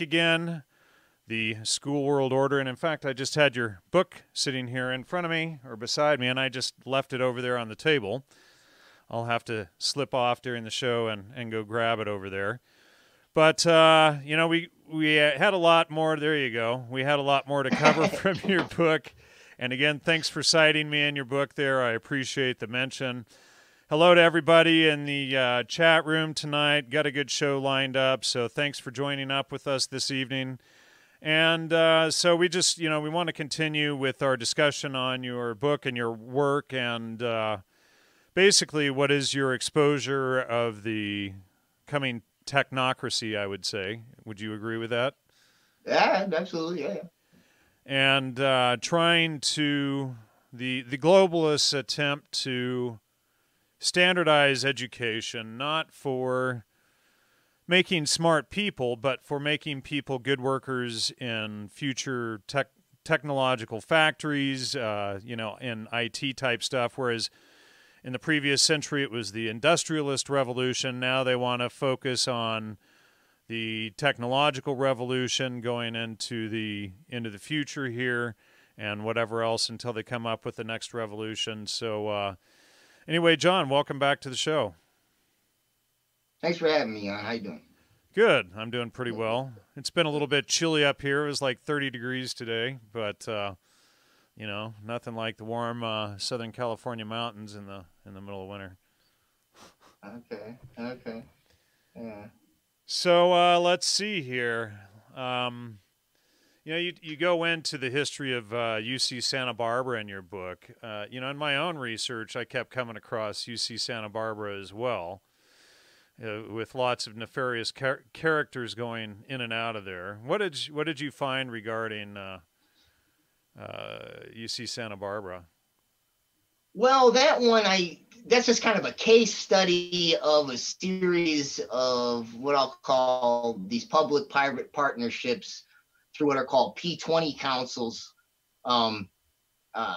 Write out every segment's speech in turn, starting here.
again, the school world order. And in fact, I just had your book sitting here in front of me or beside me, and I just left it over there on the table. I'll have to slip off during the show and, and go grab it over there. But uh, you know, we we had a lot more. There you go. We had a lot more to cover from your book. And again, thanks for citing me in your book. There, I appreciate the mention. Hello to everybody in the uh, chat room tonight. Got a good show lined up, so thanks for joining up with us this evening. And uh, so we just, you know, we want to continue with our discussion on your book and your work, and uh, basically, what is your exposure of the coming technocracy? I would say. Would you agree with that? Yeah, absolutely. Yeah. And uh, trying to the the globalists attempt to standardize education, not for making smart people, but for making people good workers in future tech, technological factories, uh, you know, in IT type stuff. Whereas in the previous century, it was the industrialist revolution. Now they want to focus on the technological revolution going into the into the future here and whatever else until they come up with the next revolution. So uh, Anyway, John, welcome back to the show. Thanks for having me on. How you doing? Good. I'm doing pretty well. It's been a little bit chilly up here. It was like 30 degrees today, but uh, you know, nothing like the warm uh, Southern California mountains in the in the middle of winter. Okay. Okay. Yeah. So uh, let's see here. Um, you know, you, you go into the history of uh, UC Santa Barbara in your book. Uh, you know, in my own research, I kept coming across UC Santa Barbara as well, uh, with lots of nefarious char- characters going in and out of there. What did you, what did you find regarding UC uh, uh, Santa Barbara? Well, that one I that's just kind of a case study of a series of what I'll call these public-private partnerships through what are called P20 councils. Um, uh,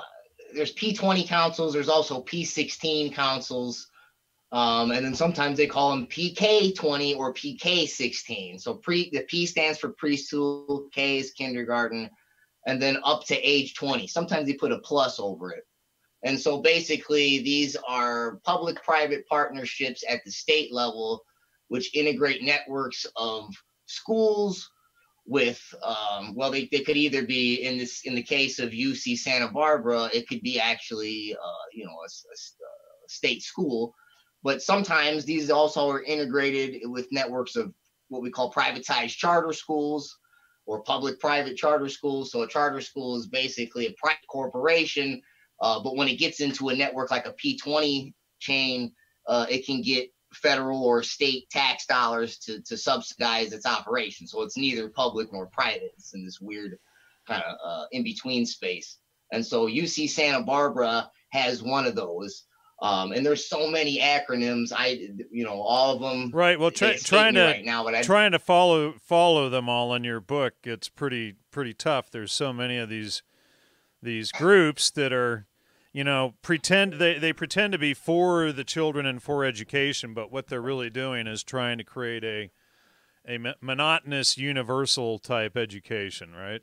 there's P20 councils, there's also P16 councils, um, and then sometimes they call them PK20 or PK16. So pre the P stands for preschool, K is kindergarten, and then up to age 20. Sometimes they put a plus over it. And so basically, these are public private partnerships at the state level, which integrate networks of schools, with um, well they, they could either be in this in the case of uc santa barbara it could be actually uh, you know a, a, a, state school. But sometimes these also are integrated with networks of what we call privatized charter schools or public private charter schools. So a charter school is basically a private corporation uh, but when it gets into a network like a p20 chain uh, it can get federal or state tax dollars to, to subsidize its operation. So it's neither public nor private. It's in this weird kind of uh, in between space. And so UC Santa Barbara has one of those. Um, and there's so many acronyms. I, you know, all of them. Right. Well, try, trying to right now, but I, trying to follow follow them all in your book, it's pretty pretty tough. There's so many of these these groups that are you know, pretend they, they pretend to be for the children and for education, but what they're really doing is trying to create a a monotonous universal type education, right?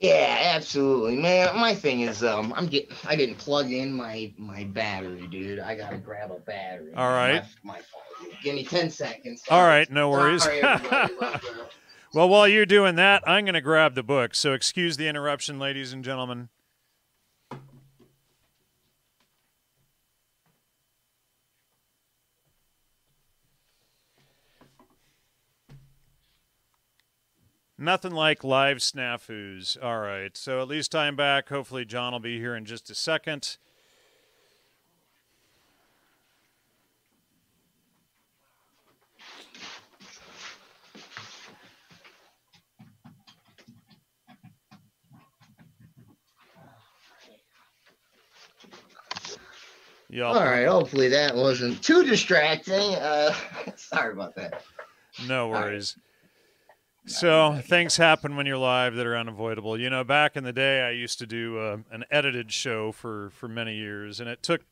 Yeah, absolutely, man. My thing is, um, I'm getting, I didn't plug in my my battery, dude. I gotta grab a battery. All right. My, my Give me ten seconds. All right, no worries. well, while you're doing that, I'm gonna grab the book. So excuse the interruption, ladies and gentlemen. Nothing like live snafus. All right. So at least I'm back. Hopefully, John will be here in just a second. All right. Hopefully that wasn't too distracting. Uh, sorry about that. No worries. So things happen when you're live that are unavoidable. You know, back in the day, I used to do uh, an edited show for for many years, and it took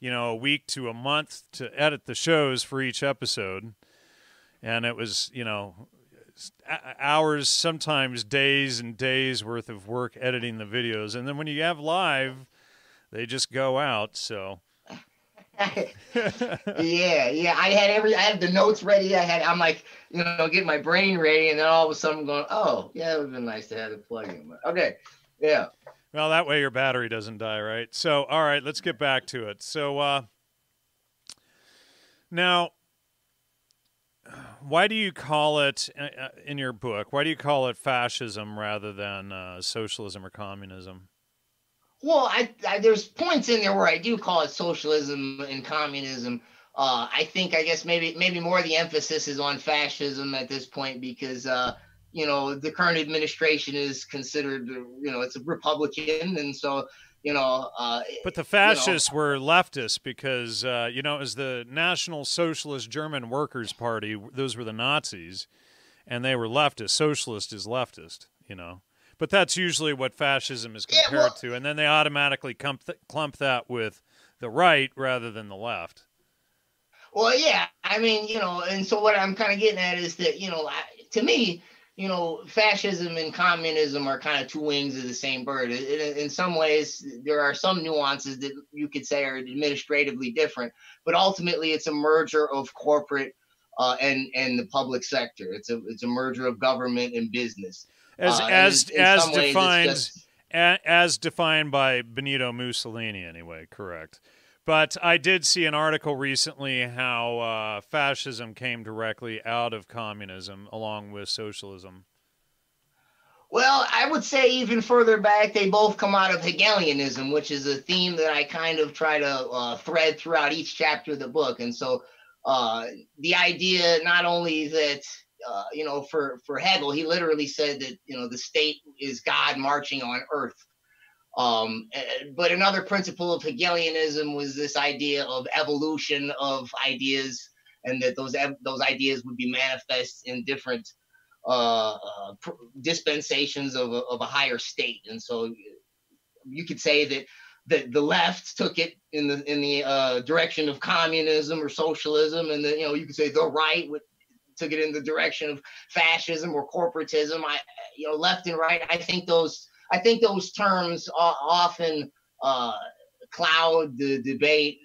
you know a week to a month to edit the shows for each episode, and it was you know hours, sometimes days and days worth of work editing the videos, and then when you have live, they just go out. So. yeah, yeah. I had every, I had the notes ready. I had, I'm like, you know, get my brain ready, and then all of a sudden, I'm going, oh, yeah, it would have been nice to have the plug in. But okay, yeah. Well, that way your battery doesn't die, right? So, all right, let's get back to it. So, uh, now, why do you call it uh, uh, in your book? Why do you call it fascism rather than uh, socialism or communism? Well, I, I, there's points in there where I do call it socialism and communism. Uh, I think I guess maybe maybe more the emphasis is on fascism at this point because uh, you know the current administration is considered you know it's a Republican and so you know. Uh, but the fascists you know, were leftists because uh, you know it was the National Socialist German Workers' Party. Those were the Nazis, and they were leftist. Socialist is leftist. You know. But that's usually what fascism is compared yeah, well, to, and then they automatically clump, th- clump that with the right rather than the left. Well, yeah, I mean, you know, and so what I'm kind of getting at is that, you know, to me, you know, fascism and communism are kind of two wings of the same bird. In, some ways, there are some nuances that you could say are administratively different, but ultimately, it's a merger of corporate uh, and and the public sector. It's a it's a merger of government and business. As uh, as in, in as defined just, as defined by Benito Mussolini, anyway. Correct. But I did see an article recently how uh, fascism came directly out of communism along with socialism. Well, I would say even further back, they both come out of Hegelianism, which is a theme that I kind of try to uh, thread throughout each chapter of the book. And so uh, the idea not only that, uh, you know, for, for Hegel, he literally said that, you know, the state is God marching on earth. Um, but another principle of Hegelianism was this idea of evolution of ideas, and that those those ideas would be manifest in different uh, uh, dispensations of a, of a higher state. And so you could say that the, the left took it in the in the uh, direction of communism or socialism, and then you know you could say the right would, took it in the direction of fascism or corporatism. I you know left and right. I think those I think those terms often uh, cloud the debate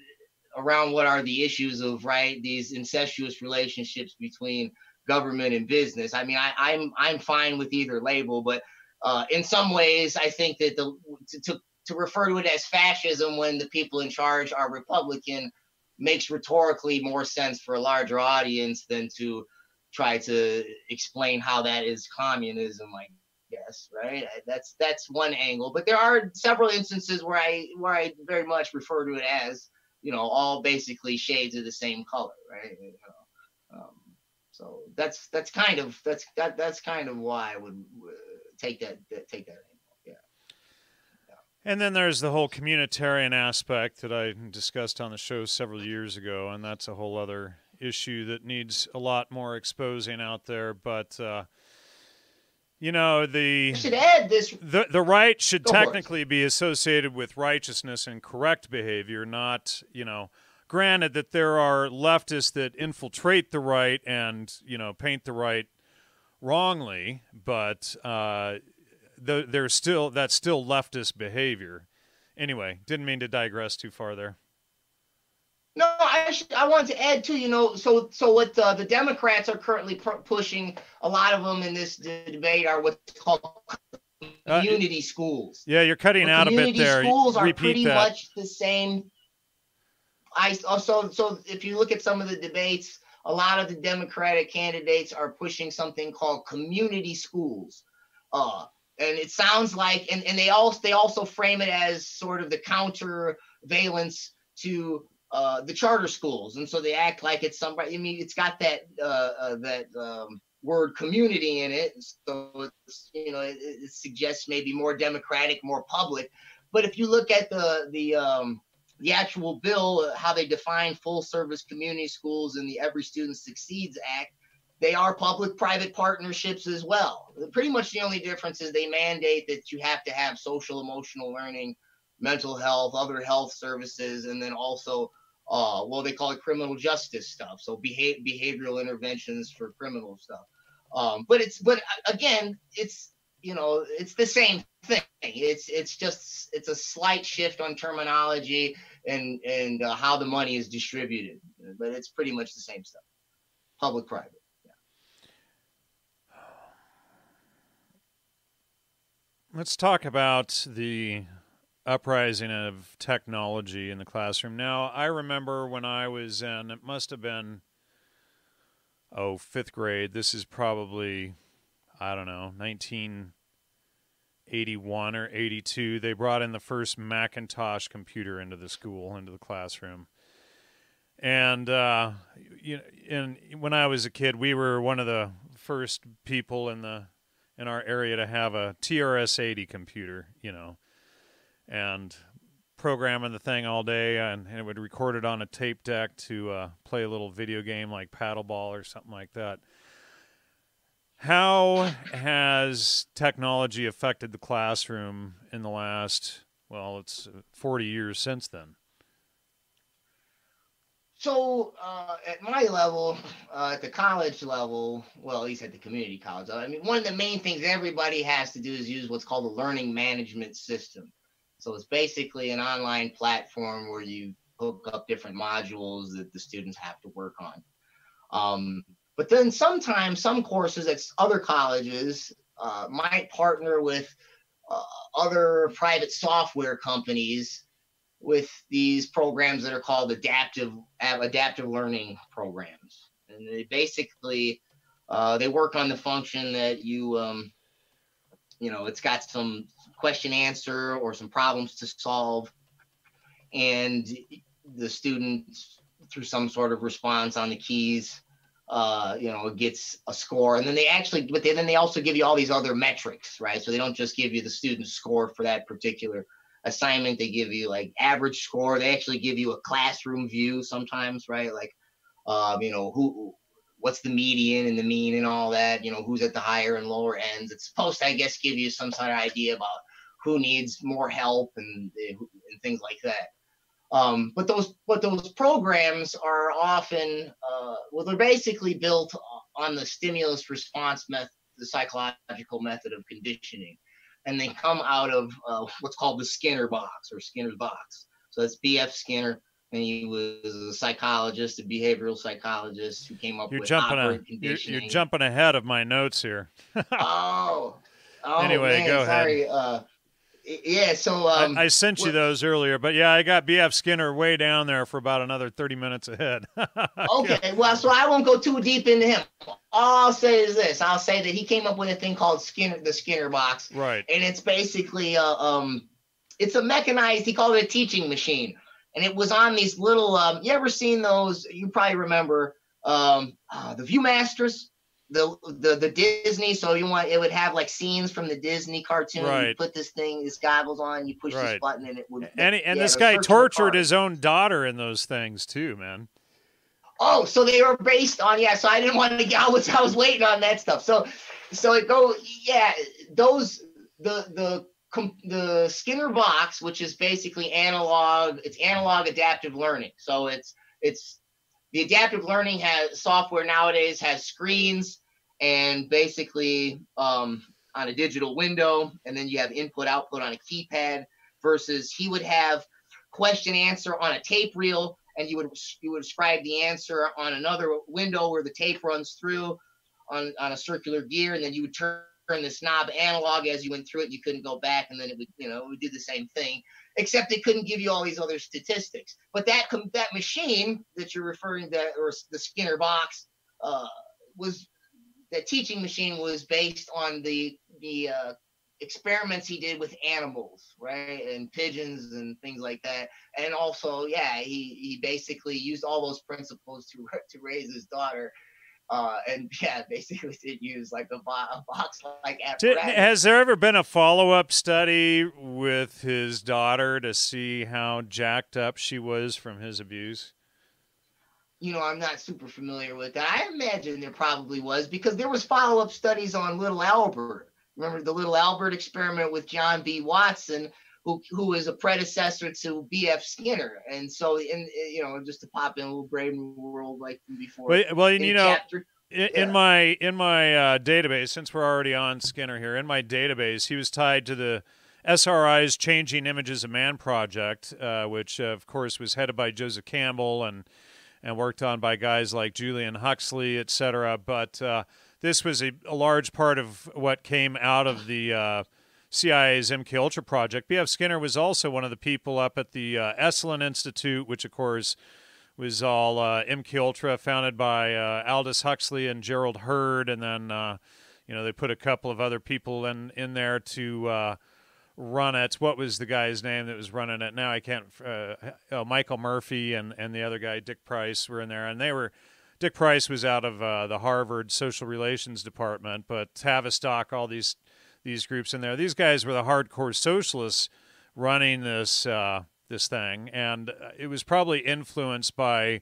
around what are the issues of right these incestuous relationships between government and business. I mean, I, I'm, I'm fine with either label, but uh, in some ways, I think that the to, to to refer to it as fascism when the people in charge are Republican makes rhetorically more sense for a larger audience than to try to explain how that is communism. Like guess, right? That's that's one angle, but there are several instances where I where I very much refer to it as you know all basically shades of the same color, right? You know, um, so that's that's kind of that's that that's kind of why I would uh, take that, that take that angle, yeah. yeah. And then there's the whole communitarian aspect that I discussed on the show several years ago, and that's a whole other issue that needs a lot more exposing out there. But uh, you know the should add this. The the right should technically be associated with righteousness and correct behavior, not you know. Granted that there are leftists that infiltrate the right and you know paint the right wrongly, but uh, the, there's still that's still leftist behavior. Anyway, didn't mean to digress too far there. No, I I want to add too. You know, so so what uh, the Democrats are currently pr- pushing, a lot of them in this debate are what's called uh, community uh, schools. Yeah, you're cutting out a bit there. Community schools are Repeat pretty that. much the same. I also so if you look at some of the debates, a lot of the Democratic candidates are pushing something called community schools. Uh, and it sounds like and, and they also they also frame it as sort of the countervalence to uh, the charter schools, and so they act like it's somebody. I mean, it's got that uh, uh, that um, word community in it, so it's you know it, it, suggests maybe more democratic, more public. But if you look at the the um, the actual bill, uh, how they define full service community schools in the Every Student Succeeds Act, they are public-private partnerships as well. Pretty much the only difference is they mandate that you have to have social emotional learning, mental health, other health services, and then also uh, well, they call it criminal justice stuff. So beha- behavioral interventions for criminal stuff. Um, but it's but again, it's you know it's the same thing. It's it's just it's a slight shift on terminology and and uh, how the money is distributed, but it's pretty much the same stuff. Public private. Let's talk about the uprising of technology in the classroom. Now, I remember when I was in, it must have been, oh, fifth grade. This is probably, I don't know, 1981 or 82. They brought in the first Macintosh computer into the school, into the classroom. And uh, you know, and when I was a kid, we were one of the first people in the in our area to have a TRS-80 computer, you know, and programming the thing all day, and, and it would record it on a tape deck to uh, play a little video game like paddleball or something like that. How has technology affected the classroom in the last, well, it's 40 years since then? So uh, at my level, uh, at the college level, well, at least at the community college, I mean, one of the main things everybody has to do is use what's called a learning management system. So it's basically an online platform where you hook up different modules that the students have to work on. Um, but then sometimes some courses at other colleges uh, might partner with uh, other private software companies with these programs that are called adaptive adaptive learning programs, and they basically uh, they work on the function that you um, you know it's got some question answer or some problems to solve, and the student through some sort of response on the keys uh, you know, gets a score. And then they actually, but then they also give you all these other metrics, right? So they don't just give you the student score for that particular assignment. They give you like average score. They actually give you a classroom view sometimes, right? Like, um, you know, who, what's the median and the mean and all that, you know, who's at the higher and lower ends. It's supposed to, I guess, give you some sort of idea about who needs more help and, and things like that. Um, but those but those programs are often uh, well they're basically built on the stimulus response method the psychological method of conditioning and they come out of uh, what's called the Skinner box or Skinner's box. So that's B.F. Skinner, and he was a psychologist, a behavioral psychologist who came up you're with jumping operant a, conditioning. You're, you're, jumping ahead of my notes here. oh, oh, anyway, man, go sorry. ahead. Uh, yeah, so um, I, I, sent you those earlier, but yeah, I got B.F. Skinner way down there for about another thirty minutes ahead. okay, well, so I won't go too deep into him. All I'll say is this: I'll say that he came up with a thing called Skinner, the Skinner box, right? And it's basically a, um, it's a mechanized. He called it a teaching machine, and it was on these little. Um, you ever seen those? You probably remember um, uh, the ViewMasters the the the Disney. So you want it would have like scenes from the Disney cartoon. Right. You put this thing, this goggles on, you push Right. this button, and it would. And and yeah, this guy tortured card. his own daughter in those things too, man. Oh, so they were based on yeah. So I didn't want to. I was I was waiting on that stuff. So so it go yeah. Those the the com- the Skinner box, which is basically analog. It's analog adaptive learning. So it's it's the adaptive learning has software nowadays has screens and basically um, on a digital window, and then you have input output on a keypad. Versus he would have question answer on a tape reel, and you would you would describe the answer on another window where the tape runs through on on a circular gear, and then you would turn this knob analog as you went through it. You couldn't go back, and then it would you know it would do the same thing, except it couldn't give you all these other statistics. But that that machine that you're referring to, or the Skinner box, uh, was that teaching machine was based on the the uh, experiments he did with animals, right, and pigeons and things like that. And also, yeah, he he basically used all those principles to to raise his daughter. Uh, and yeah, basically did use like a, bo- a box like apparatus. has there ever been a follow up study with his daughter to see how jacked up she was from his abuse? You know, I'm not super familiar with that. I imagine there probably was because there was follow-up studies on little Albert. Remember the little Albert experiment with John B. Watson, who who is a predecessor to B.F. Skinner. And so, in you know, just to pop in a little brave new world like before. Well, well, and in you know, chapter, in, Yeah. my in my uh, database, since we're already on Skinner here, in my database, he was tied to the SRI's Changing Images of Man project, uh, which uh, of course was headed by Joseph Campbell and and worked on by guys like Julian Huxley, et cetera. But uh, this was a, a large part of what came out of the uh, CIA's MK Ultra project. B.F. Skinner was also one of the people up at the uh, Esalen Institute, which of course was all uh, MK Ultra, founded by uh, Aldous Huxley and Gerald Heard, and then uh, you know they put a couple of other people in in there to uh, run it. What was the guy's name that was running it? Now I can't. Uh, oh, Michael Murphy and and the other guy Dick Price were in there, and they were. Dick Price was out of uh, the Harvard Social Relations Department, but Tavistock, all these these groups in there. These guys were the hardcore socialists running this uh, this thing, and uh, it was probably influenced by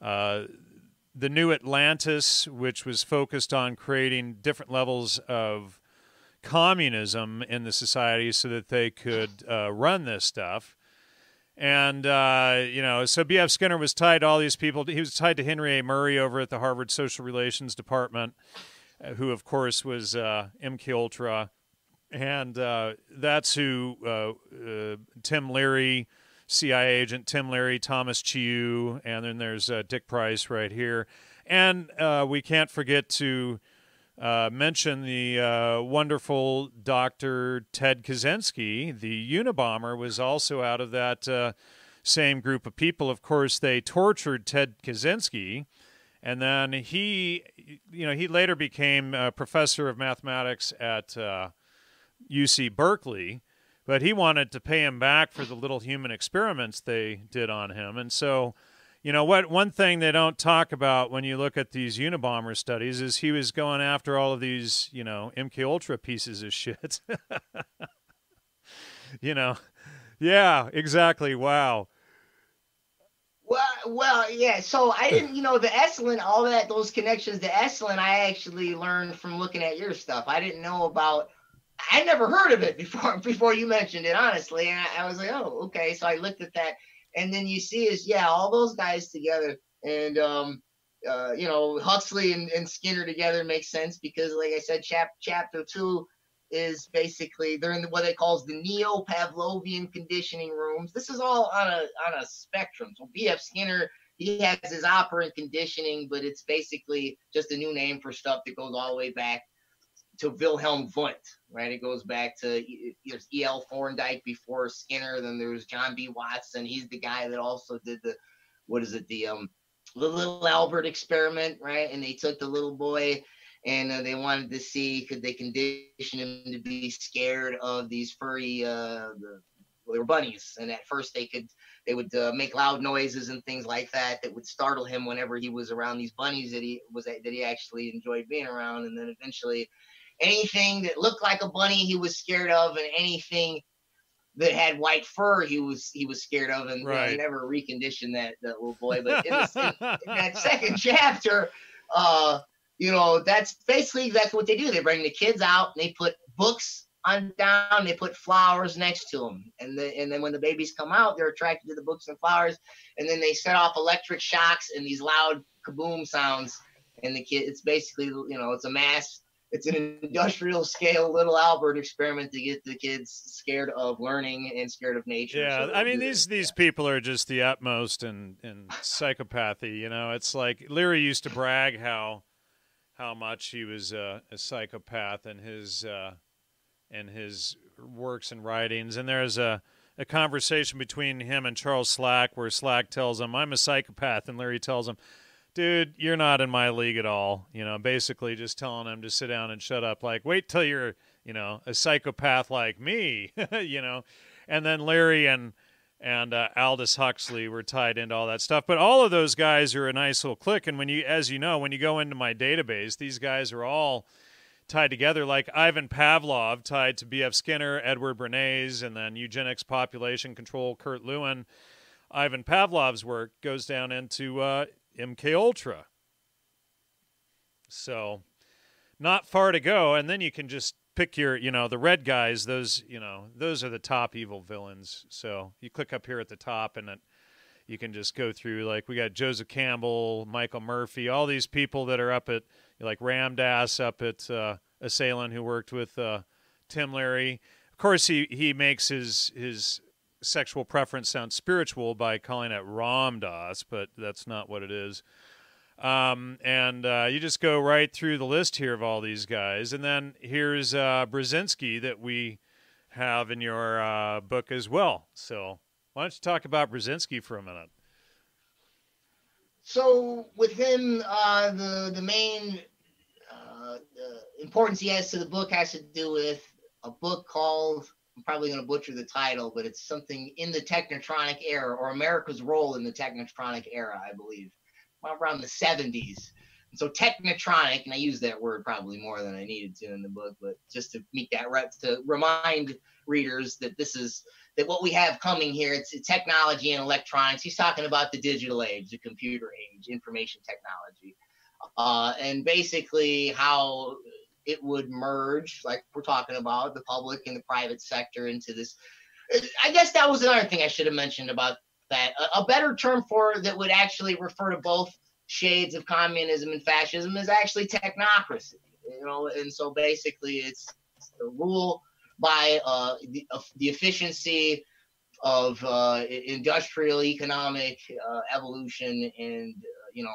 uh, the New Atlantis, which was focused on creating different levels of communism in the society so that they could uh, run this stuff. And, uh, you know, so B.F. Skinner was tied to all these people. He was tied to Henry A. Murray over at the Harvard Social Relations Department, uh, who, of course, was uh, MK. And uh, that's who uh, Tim Leary, CIA agent Tim Leary, Thomas Chiu, and then there's Dick Price right here. And we can't forget to uh, mention the uh, wonderful Dr. Ted Kaczynski. The Unabomber was also out of that uh, same group of people. Of course, they tortured Ted Kaczynski, and then he, you know, he later became a professor of mathematics at uh, UC Berkeley. But he wanted to pay him back for the little human experiments they did on him, and so you know what one thing they don't talk about when you look at these unabomber studies is he was going after all of these you know mk ultra pieces of shit you know yeah exactly wow Well, well, yeah. So I didn't, you know, the Esalen, all that, those connections to Esalen, I actually learned from looking at your stuff. I didn't know about. I never heard of it before before you mentioned it, honestly. And I, I was like, oh, okay. So I looked at that, and then you see is yeah, all those guys together, and um, uh, you know, Huxley and, and Skinner together makes sense because, like I said, chap chapter two is basically they're in what they calls the neo Pavlovian conditioning rooms. This is all on a on a spectrum. So B.F. Skinner he has his operant conditioning, but it's basically just a new name for stuff that goes all the way back to Wilhelm Wundt, right? It goes back to there's E.L. Thorndike before Skinner, then there's John B. Watson. He's the guy that also did the what is it the um the little Albert experiment, right? And they took the little boy and uh, they wanted to see could they condition him to be scared of these furry uh the, well, they were bunnies and at first they could they would uh, make loud noises and things like that that would startle him whenever he was around these bunnies that he was that he actually enjoyed being around and then eventually anything that looked like a bunny he was scared of and anything that had white fur he was he was scared of and Right. he never reconditioned that that little boy. But in, this, in, in that second chapter uh you know that's basically that's what they do. They bring the kids out and they put books on down they put flowers next to them and then and then when the babies come out they're attracted to the books and flowers and then they set off electric shocks and these loud kaboom sounds. And the kid it's basically you know it's a mass it's an industrial scale little albert experiment to get the kids scared of learning and scared of nature. Yeah So i mean these these people are just the utmost in in psychopathy you know? It's like leary used to brag how how much he was uh, a psychopath in his uh, in his works and writings. And there's a a conversation between him and Charles Slack where Slack tells him I'm a psychopath and Leary tells him dude you're not in my league at all you know basically just telling him to sit down and shut up like wait till you're you know a psychopath like me you know and then Leary and and uh, Aldous Huxley were tied into all that stuff. But all of those guys are a nice little clique. And when you, as you know, when you go into my database, these guys are all tied together. Like Ivan Pavlov tied to B.F. Skinner, Edward Bernays, and then eugenics, population control, Kurt Lewin. Ivan Pavlov's work goes down into uh, MK Ultra. So, not far to go, and then you can just pick your, you know, the red guys. Those, you know, those are the top evil villains. So you click up here at the top, and it, you can just go through like we got Joseph Campbell, Michael Murphy, all these people that are up at like Ram Dass up at uh, Esalen who worked with uh, Tim Leary. Of course, he he makes his his sexual preference sound spiritual by calling it Ram Dass, but that's not what it is. Um, and uh, you just go right through the list here of all these guys, and then here's uh, Brzezinski that we have in your uh, book as well. So why don't you talk about Brzezinski for a minute? So with him, uh, the the main uh, the importance he has to the book has to do with a book called I'm probably going to butcher the title, but it's something in the Technotronic era or America's role in the Technotronic era, I believe, around the 70s. And so Technotronic, and I use that word probably more than I needed to in the book, but just to meet that right to remind readers that this is that what we have coming here, it's technology and electronics. He's talking about the digital age, the computer age, information technology, uh, and basically how it would merge, like we're talking about, the public and the private sector into this. I guess that was another thing I should have mentioned about that. A, a better term for that would actually refer to both shades of communism and fascism is actually technocracy. You know, and so basically it's, it's the rule by uh, the, uh, the efficiency of uh, industrial economic uh, evolution and uh, you know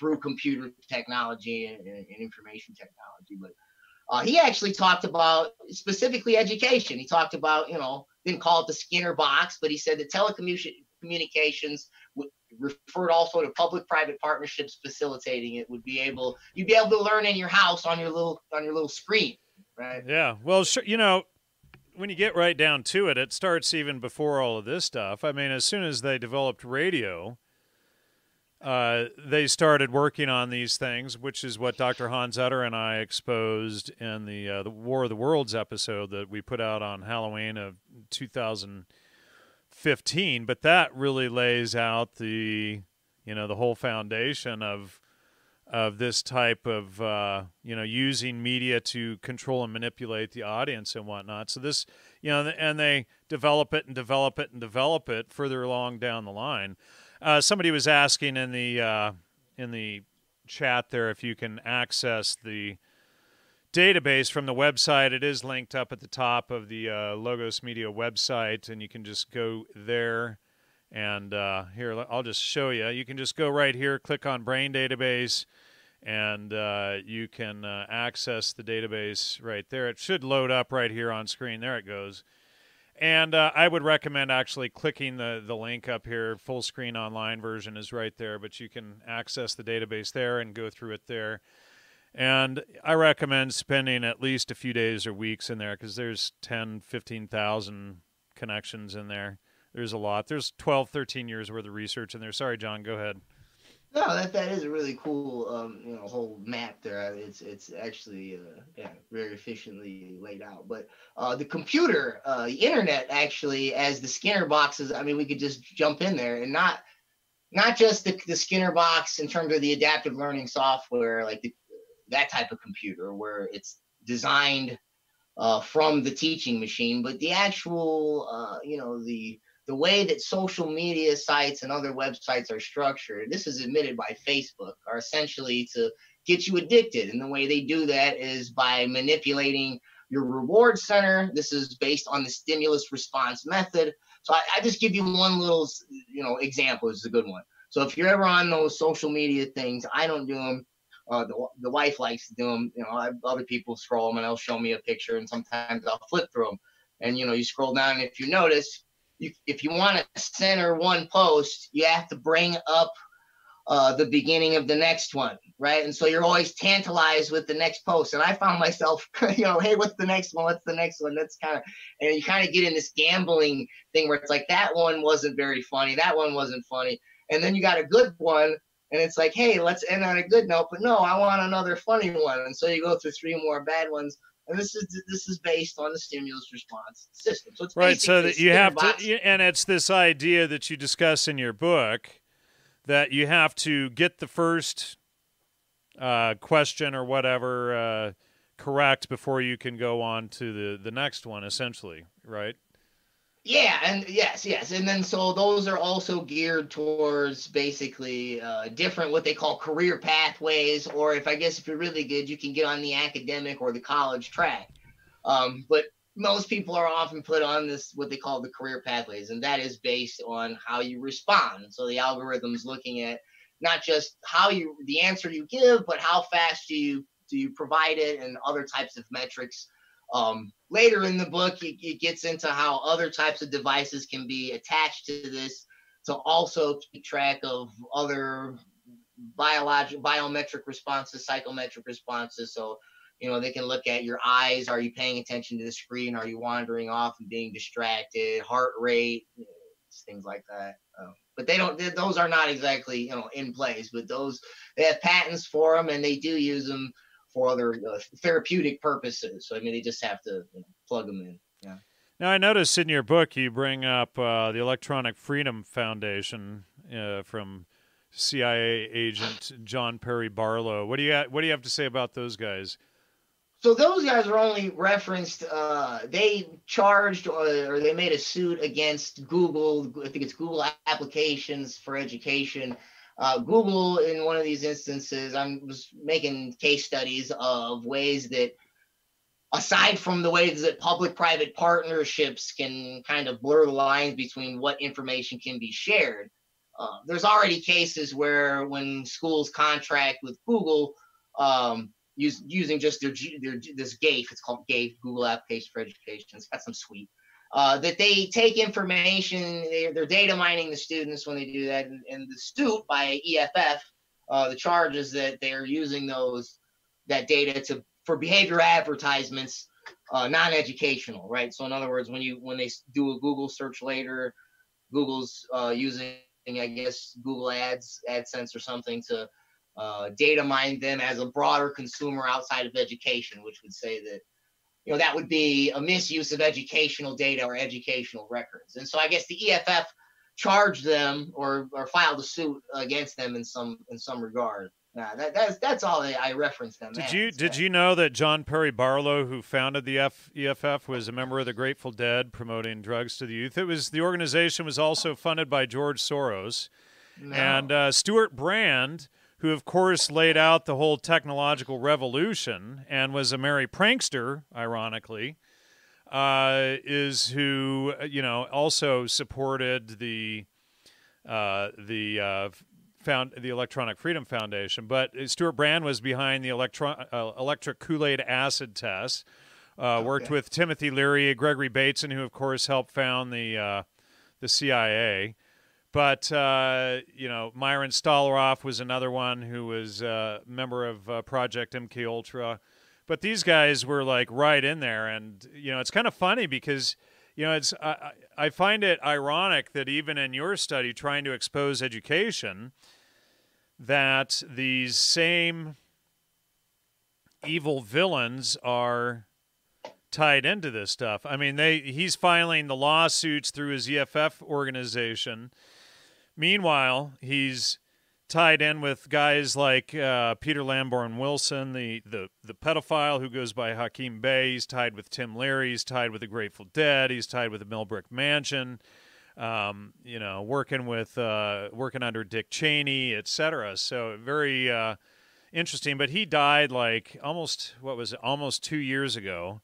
through computer technology and, and information technology but uh, he actually talked about specifically education. He talked about you know didn't call it the skinner box but he said that telecommunications referred also to public-private partnerships facilitating it would be able you'd be able to learn in your house on your little on your little screen right? Yeah. Well sure you know when you get right down to it, it starts even before all of this stuff. I mean, as soon as they developed radio, uh, they started working on these things, which is what Dr. Hans Utter and I exposed in the uh, the War of the Worlds episode that we put out on Halloween of 2015. But that really lays out the you know the whole foundation of of this type of uh, you know using media to control and manipulate the audience and whatnot. So this you know and they develop it and develop it and develop it further along down the line. Uh, somebody was asking in the uh, in the chat there if you can access the database from the website. It is linked up at the top of the uh, Logos Media website, and you can just go there. And uh, here, I'll just show you. You can just go right here, click on Brain Database, and uh, you can uh, access the database right there. It should load up right here on screen. There it goes. And uh, I would recommend actually clicking the, the link up here. Full screen online version is right there, but you can access the database there and go through it there. And I recommend spending at least a few days or weeks in there because there's 10, 15,000 connections in there. There's a lot. There's 12, 13 years worth of research in there. Sorry, John, go ahead. No, that that is a really cool, um, you know, whole map there. It's it's actually uh, yeah, very efficiently laid out. But uh, the computer, uh, the internet, actually, as the Skinner boxes. I mean, we could just jump in there and not not just the, the Skinner box in terms of the adaptive learning software, like the, that type of computer where it's designed uh, from the teaching machine, but the actual, uh, you know, the the way that social media sites and other websites are structured, this is admitted by Facebook, are essentially to get you addicted. And the way they do that is by manipulating your reward center. This is based on the stimulus response method. So I, I just give you one little, you know, example. This is a good one. So if you're ever on those social media things, I don't do them. Uh, the, the wife likes to do them. You know, I, other people scroll them and they'll show me a picture, and sometimes I'll flip through them. And you know, you scroll down, and if you notice, you, if you want to center one post, you have to bring up uh, the beginning of the next one, right? And so you're always tantalized with the next post. And I found myself, you know, hey, what's the next one? What's the next one? That's kind of, and you kind of get in this gambling thing where it's like that one wasn't very funny, that one wasn't funny, and then you got a good one, and it's like, hey, let's end on a good note. But no, I want another funny one, and so you go through three more bad ones and this is this is based on the stimulus response system. So it's right. So that you have to, and it's this idea that you discuss in your book that you have to get the first uh, question or whatever uh, correct before you can go on to the the next one. Essentially, right? Yeah, and yes, yes, and then so those are also geared towards basically uh, different what they call career pathways, or if I guess if you're really good, you can get on the academic or the college track. Um, but most people are often put on this what they call the career pathways, and that is based on how you respond. So the algorithm's looking at not just how you the answer you give, but how fast do you do you provide it, and other types of metrics um, later in the book, it, it gets into how other types of devices can be attached to this to also keep track of other biological biometric responses, psychometric responses. So, you know, they can look at your eyes. Are you paying attention to the screen? Are you wandering off and being distracted? Heart rate, things like that. Um, but they don't. They, those are not exactly you know in place. But those they have patents for them, and they do use them for other uh, therapeutic purposes. So I mean, they just have to you know, plug them in. Yeah. Now I noticed in your book you bring up uh, the Electronic Freedom Foundation uh, from CIA agent John Perry Barlow. What do you what do you have to say about those guys? So those guys are only referenced. Uh, they charged or, or, they made a suit against Google. I think it's Google Applications for Education uh, Google, in one of these instances, I was making case studies of ways that, aside from the ways that public private partnerships can kind of blur the lines between what information can be shared, uh, there's already cases where when schools contract with Google, um, use, using just their, their this GAFE, it's called GAFE, Google Application for Education. It's got some sweet uh, that they take information, they, are data mining the students when they do that, and, and the stoop by EFF, uh, the charge is that they're using those that data to for behavior advertisements, uh, non-educational, right? So in other words, when you when they do a Google search later, Google's uh, using I guess Google Ads, AdSense or something to uh, data mine them as a broader consumer outside of education, which would say that you know, that would be a misuse of educational data or educational records. And so I guess the EFF charged them or, or filed a suit against them in some in some regard. Nah, that, that's that's all I referenced them. Did as, you did you know that John Perry Barlow, who founded the F, EFF, was a member of the Grateful Dead, promoting drugs to the youth? It was the organization was also funded by George Soros, no. and uh, Stewart Brand who, of course, laid out the whole technological revolution and was a merry prankster, ironically, uh, is who you know also supported the uh, the uh, found the Electronic Freedom Foundation. But Stewart Brand was behind the electro- uh, electric Kool Aid acid test. Uh, okay. Worked with Timothy Leary, Gregory Bateson, who of course helped found the uh, the CIA. But uh, you know, Myron Stolaroff was another one who was a member of uh, Project MK Ultra. But these guys were like right in there, and you know, it's kind of funny because you know, it's I, I find it ironic that even in your study, trying to expose education, that these same evil villains are tied into this stuff. I mean, they he's filing the lawsuits through his EFF organization Meanwhile, he's tied in with guys like uh, Peter Lamborn Wilson, the, the, the pedophile who goes by Hakim Bey. He's tied with Tim Leary. He's tied with the Grateful Dead. He's tied with the Millbrook Mansion. Um, you know, working with uh, working under Dick Cheney, etc. So very uh, interesting. But he died like almost what was it? Almost two years ago.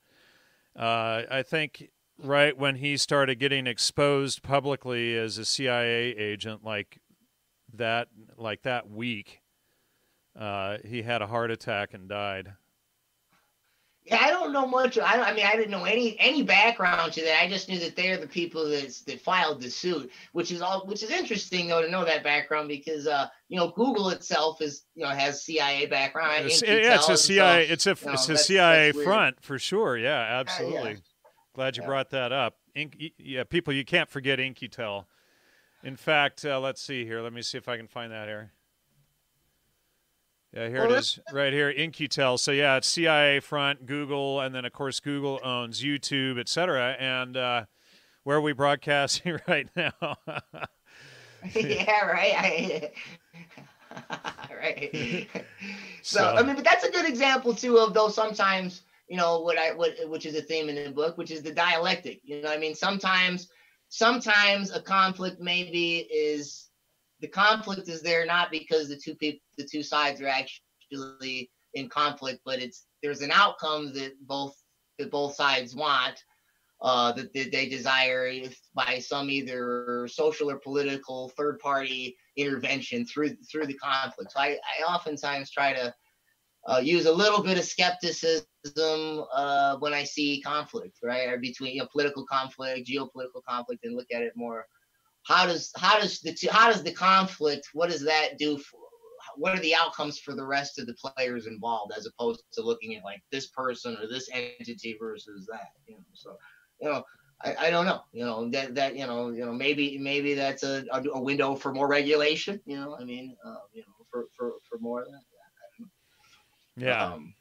Uh, I think right when he started getting exposed publicly as a CIA agent, like that, like that week, uh, he had a heart attack and died. Yeah, I don't know much. I, I mean, I didn't know any any background to that. I just knew that they're the people that that filed the suit, which is all which is interesting though to know that background because uh you know Google itself is you know has CIA background. It's, yeah, it's a CIA. So, it's a you know, it's a CIA front for sure. Yeah, absolutely. Uh, yeah. Glad you yeah. brought that up. Yeah, people, you can't forget In-Q-Tel. In fact, uh, let's see here. Let me see if I can find that here. Yeah, here well, it is, right here, In-Q-Tel. So yeah, it's CIA front, Google, and then of course Google owns YouTube, etc. And uh, where are we broadcasting right now? yeah, right. I, right. so, so I mean, but that's a good example too of those sometimes you know what I what which is a theme in the book, which is the dialectic. You know, I mean, sometimes sometimes a conflict maybe is the conflict is there not because the two people the two sides are actually in conflict but it's there's an outcome that both that both sides want uh, that, that they desire by some either social or political third party intervention through through the conflict so i, I oftentimes try to uh, use a little bit of skepticism uh, when I see conflict, right, or between you know, political conflict, geopolitical conflict, and look at it more. How does how does the how does the conflict? What does that do? For, what are the outcomes for the rest of the players involved, as opposed to looking at like this person or this entity versus that? You know, so you know. I, I don't know, you know that that you know you know maybe maybe that's a, a window for more regulation. You know, I mean, uh, you know, for for for more of that. Yeah. Um,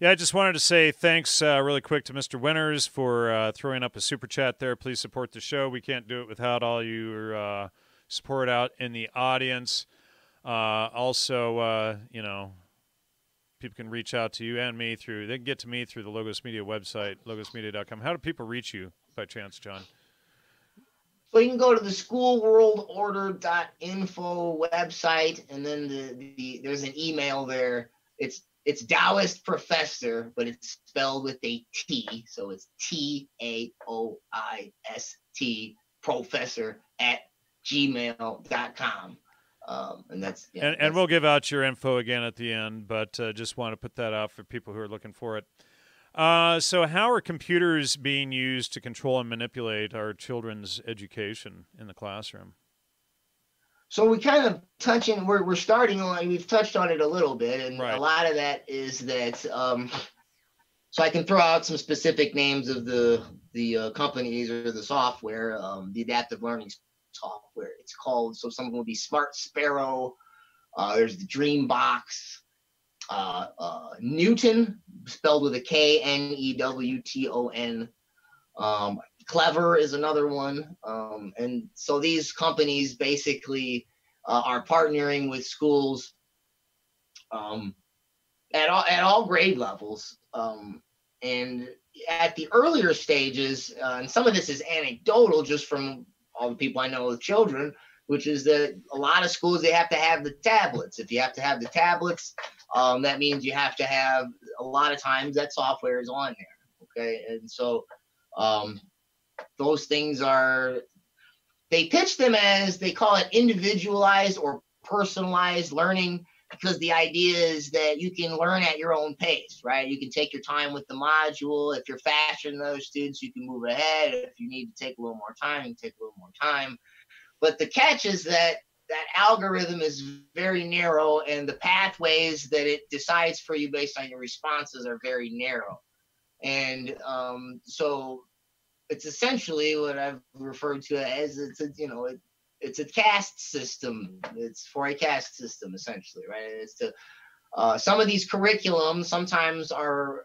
yeah, I just wanted to say thanks uh, really quick to Mr. Winters for uh, throwing up a super chat there. Please support the show. We can't do it without all your uh, support out in the audience. Uh, also, uh, you know, people can reach out to you and me through, they can get to me through the Logos Media website, logosmedia.com. How do people reach you by chance, John? So you can go to the schoolworldorder.info website, and then the, the there's an email there it's it's Taoist professor, but it's spelled with a T, so it's T A O I S T professor at gmail.com. Um, and that's yeah, and, that's, and we'll give out your info again at the end, but uh, just want to put that out for people who are looking for it. Uh, so, how are computers being used to control and manipulate our children's education in the classroom? So we kind of touching we're we're starting on we've touched on it a little bit, and right. a lot of that is that um, so I can throw out some specific names of the the uh, companies or the software, um, the adaptive learning software. It's called so some will be Smart Sparrow. Uh, there's the Dreambox, uh, uh, Knewton, spelled with a K N E W T O N. Um, Clever is another one. Um, and so these companies basically uh, are partnering with schools um, at, all, at all grade levels. Um, and at the earlier stages, uh, and some of this is anecdotal just from all the people I know with children, which is that a lot of schools they have to have the tablets. If you have to have the tablets, um, that means you have to have a lot of times that software is on there. Okay, and so um, those things are they pitch them as they call it individualized or personalized learning because the idea is that you can learn at your own pace, right? You can take your time with the module. If you're faster than other students, you can move ahead. If you need to take a little more time, you take a little more time. But the catch is that that algorithm is very narrow and the pathways that it decides for you based on your responses are very narrow. And um, so it's essentially what I've referred to as it's a you know it, it's a caste system. It's for a caste system essentially, right? It's to uh, some of these curriculums sometimes are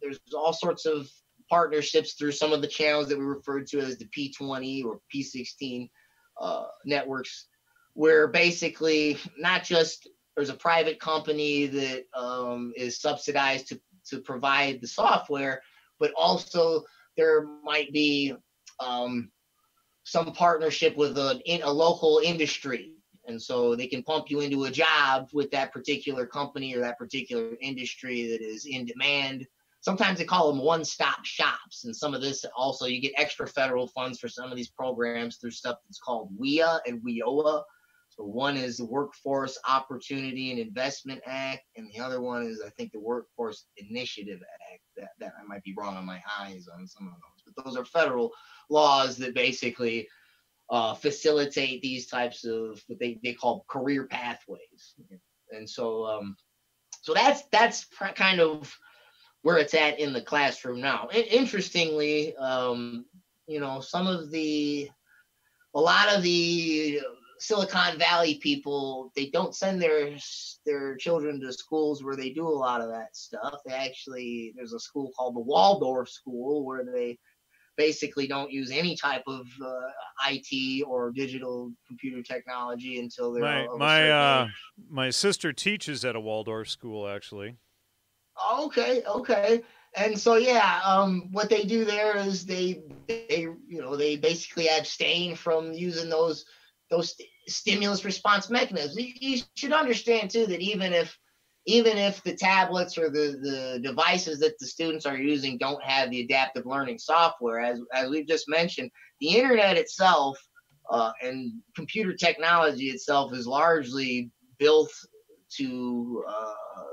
there's all sorts of partnerships through some of the channels that we referred to as the P20 or P16 uh, networks, where basically not just there's a private company that um, is subsidized to to provide the software, but also there might be um, some partnership with a, a local industry. And so they can pump you into a job with that particular company or that particular industry that is in demand. Sometimes they call them one stop shops. And some of this also, you get extra federal funds for some of these programs through stuff that's called WIA and WIOA, so one is the Workforce Opportunity and Investment Act, and the other one is I think the Workforce Initiative Act. That, that I might be wrong on my eyes on some of those, but those are federal laws that basically uh, facilitate these types of what they, they call career pathways. And so um, so that's that's kind of where it's at in the classroom now. Interestingly, um, you know, some of the a lot of the Silicon Valley people they don't send their their children to schools where they do a lot of that stuff. They actually there's a school called the Waldorf School where they basically don't use any type of uh, IT or digital computer technology until they're my my uh, my sister teaches at a Waldorf school actually. Okay, okay. And so yeah, um, what they do there is they they you know they basically abstain from using those those st- stimulus response mechanisms. You, you should understand too that even if even if the tablets or the, the devices that the students are using don't have the adaptive learning software, as, as we've just mentioned, the internet itself uh, and computer technology itself is largely built to uh,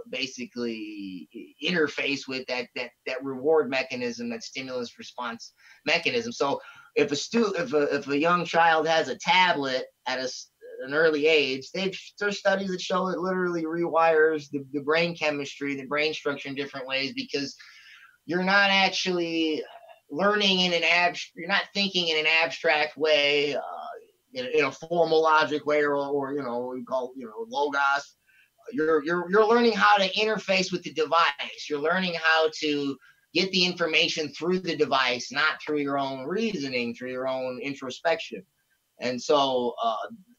basically interface with that, that that reward mechanism, that stimulus response mechanism. So if a stu- if a, if a young child has a tablet at a an early age, they've there's studies that show it literally rewires the, the brain chemistry, the brain structure in different ways because you're not actually learning in an ab you're not thinking in an abstract way, uh, in, in, a formal logic way, or, or you know we call you know logos. You're you're you're learning how to interface with the device. You're learning how to get the information through the device, not through your own reasoning, through your own introspection. And so uh,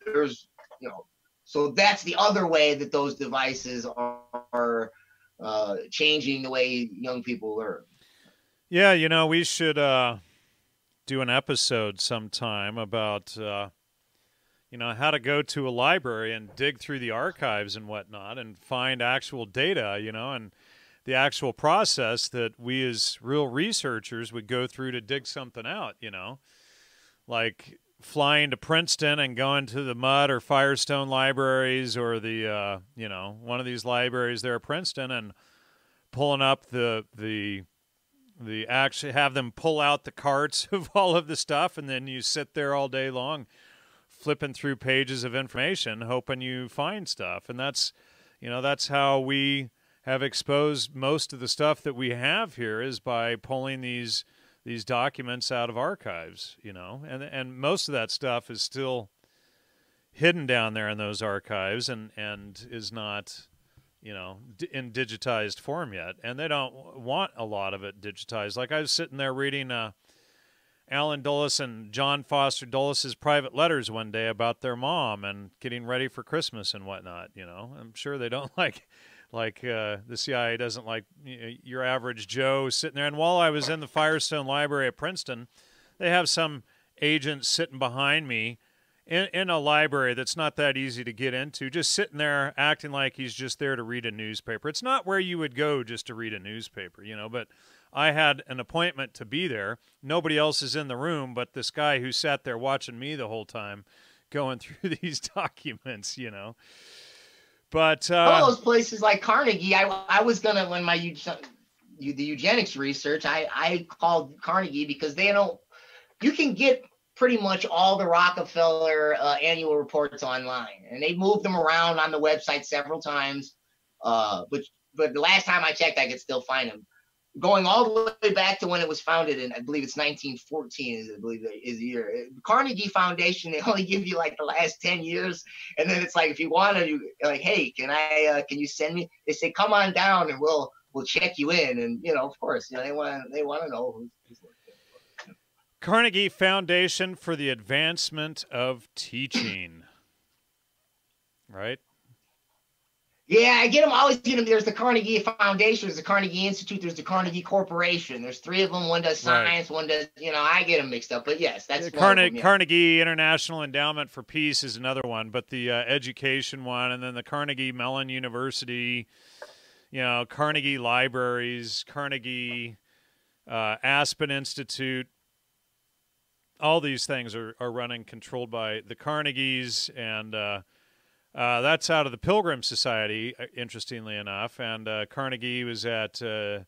there's, you know, so that's the other way that those devices are, are uh, changing the way young people learn. Yeah, you know, we should uh, do an episode sometime about, uh, you know, how to go to a library and dig through the archives and whatnot and find actual data, you know, and the actual process that we as real researchers would go through to dig something out, you know. Like flying to Princeton and going to the Mudd or Firestone libraries or the uh, you know one of these libraries there at Princeton and pulling up the the the actually have them pull out the carts of all of the stuff and then you sit there all day long flipping through pages of information hoping you find stuff and that's you know that's how we have exposed most of the stuff that we have here is by pulling these these documents out of archives, you know, and and most of that stuff is still hidden down there in those archives and and is not you know in digitized form yet. And they don't want a lot of it digitized. Like i was sitting there reading uh, alan dulles and john foster dulles's private letters one day about their mom and getting ready for christmas and whatnot you know? I'm sure they don't like like uh, the CIA doesn't like your average Joe sitting there. And while I was in the Firestone Library at Princeton, they have some agent sitting behind me in, in a library that's not that easy to get into, just sitting there acting like he's just there to read a newspaper. It's not where you would go just to read a newspaper, you know, but I had an appointment to be there. Nobody else is in the room but this guy who sat there watching me the whole time going through these documents, you know. But uh, all those places like Carnegie, I I was gonna when my the eugenics research, I I called Carnegie because they don't. You can get pretty much all the Rockefeller uh, annual reports online, and they moved them around on the website several times. Uh, but but the last time I checked, I could still find them going all the way back to when it was founded in, I believe it's 1914, is I believe is the year. Carnegie Foundation, they only give you like the last 10 years, and then it's like if you want to, you like, hey, can I, uh, can you send me? They say, come on down, and we'll we'll check you in, and you know, of course, you know, they want they want to know who's, who's. Carnegie Foundation for the Advancement of Teaching. right? Yeah, I get them. I always get them. There's the Carnegie Foundation, there's the Carnegie Institute, there's the Carnegie Corporation. There's three of them. One does science, right. one does, you know, I get them mixed up. But yes, that's Carne- them, yeah. Carnegie International Endowment for Peace is another one, but the uh, education one, and then the Carnegie Mellon University, you know, Carnegie Libraries, Carnegie uh, Aspen Institute. All these things are, are running controlled by the Carnegies and. Uh, uh, that's out of the Pilgrim Society, uh, interestingly enough. And uh, Carnegie was at uh,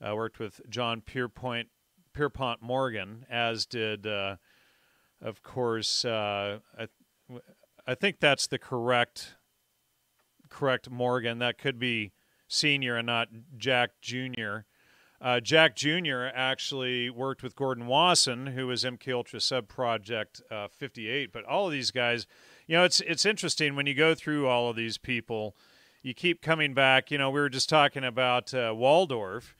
uh, worked with John Pierpont Pierpont Morgan, as did, uh, of course, I, I think that's the correct correct Morgan. That could be senior and not Jack Junior. Jack Jr. actually worked with Gordon Wasson, who was MK Ultra Sub Project 58. But all of these guys you know, it's it's interesting when you go through all of these people. You keep coming back. You know, we were just talking about uh, Waldorf.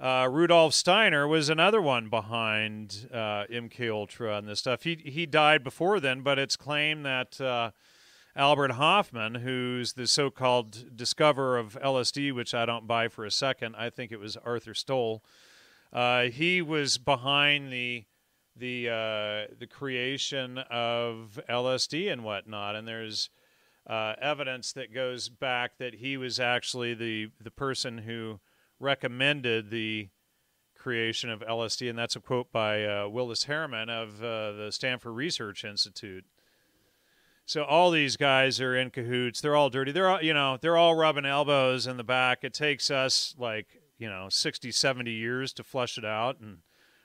Uh, Rudolf Steiner was another one behind uh, MK Ultra and this stuff. He he died before then, but it's claimed that uh, Albert Hofmann, who's the so-called discoverer of LSD, which I don't buy for a second. I think it was Arthur Stoll. Uh, he was behind the the uh, the creation of LSD and whatnot, and there's uh, evidence that goes back that he was actually the the person who recommended the creation of LSD, and that's a quote by uh, Willis Harriman of uh, the Stanford Research Institute. So all these guys are in cahoots. They're all dirty. They're all, you know, they're all rubbing elbows in the back. It takes us like, you know, 60, 70 years to flush it out and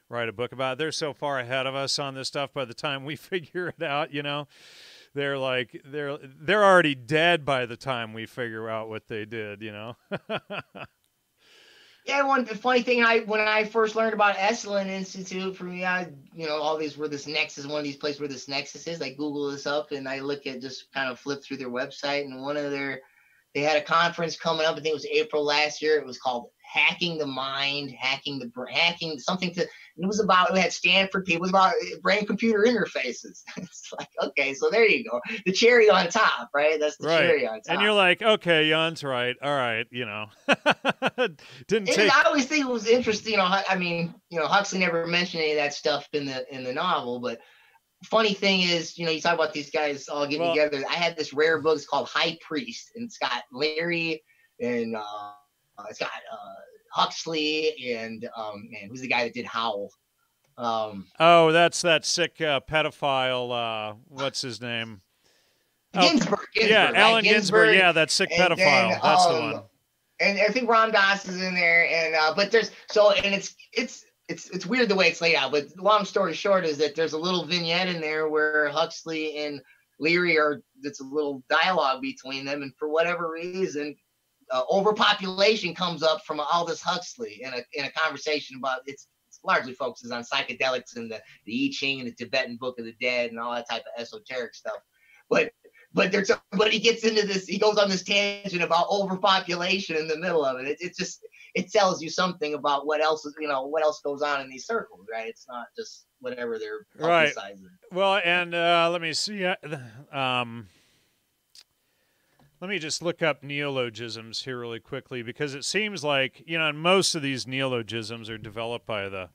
write a book about it. They're so far ahead of us on this stuff by the time we figure it out, you know. They're like they're they're already dead by the time we figure out what they did, you know. Yeah, one the funny thing I when I first learned about Esalen Institute, for me, I you know all these where this Nexus, one of these places where this Nexus is. I Google this up and I look at just kind of flip through their website, and one of their they had a conference coming up. I think it was April last year. It was called hacking the mind, hacking the hacking something to. It was about it had Stanford people. It was about uh, brain computer interfaces. it's like okay, so there you go, the cherry on top, right? That's the right. cherry on top. And you're like, okay, Jan's right. All right, you know, didn't take. I always think it was interesting. You know, I mean, you know, Huxley never mentioned any of that stuff in the in the novel, but funny thing is, you know, you talk about these guys all getting well, together. I had this rare book. It's called High Priest, and it's got Leary and uh, it's got uh, Huxley and um, man, who's the guy that did Howl? Um, oh, that's that sick uh, pedophile. Uh, what's his name? Ginsberg, Ginsberg yeah, right? Allen Ginsberg, Ginsberg, Yeah, that sick pedophile. Then, that's um, the one. And I think Ram Dass is in there, and uh, but there's so and it's it's it's it's weird the way it's laid out. But long story short is that there's a little vignette in there where Huxley and Leary are. It's a little dialogue between them, and for whatever reason, uh, overpopulation comes up from Aldous Huxley in a in a conversation about it's, it's largely focuses on psychedelics and the the I Ching and the Tibetan Book of the Dead and all that type of esoteric stuff. But but there's but he gets into this he goes on this tangent about overpopulation in the middle of it. it. It just it tells you something about what else is you know what else goes on in these circles, right? It's not just whatever they're right. Well, and uh, let me see. Uh, um, let me just look up neologisms here really quickly because it seems like you know most of these neologisms are developed by the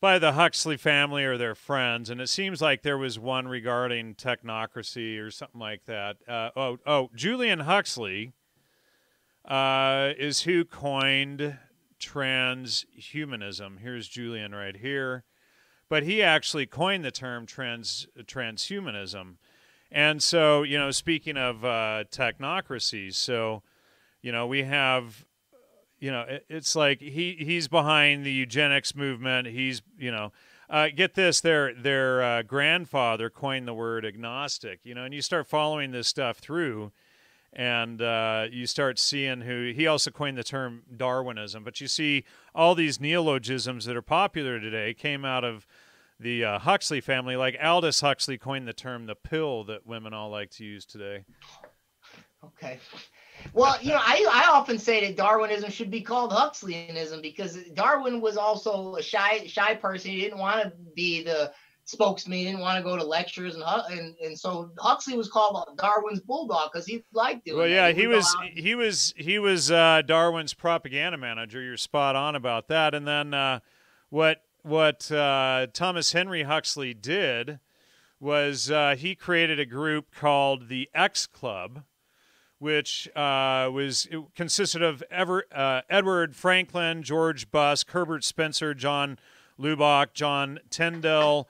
by the Huxley family or their friends, and it seems like there was one regarding technocracy or something like that. Uh, oh, oh, Julian Huxley uh, is who coined transhumanism. Here's Julian right here, but he actually coined the term trans transhumanism. And so, you know, speaking of uh, technocracies, so, you know, we have, you know, it, it's like he he's behind the eugenics movement. He's, you know, uh, get this, their their uh, grandfather coined the word agnostic. You know, and you start following this stuff through, and uh, you start seeing who he also coined the term Darwinism. But you see all these neologisms that are popular today came out of the uh, Huxley family, like Aldous Huxley coined the term the pill that women all like to use today. Okay. Well, you know, I, I often say that Darwinism should be called Huxleyanism because Darwin was also a shy shy person. He didn't want to be the spokesman. He didn't want to go to lectures, and and, and so Huxley was called Darwin's bulldog because he liked doing. Well, yeah, he, he was he was he was uh, Darwin's propaganda manager. You're spot on about that. And then uh, what what uh, Thomas Henry Huxley did was uh, he created a group called the X Club, which uh, was consisted of Ever, uh, Edward Frankland, George Busk, Herbert Spencer, John Lubbock, John Tyndall,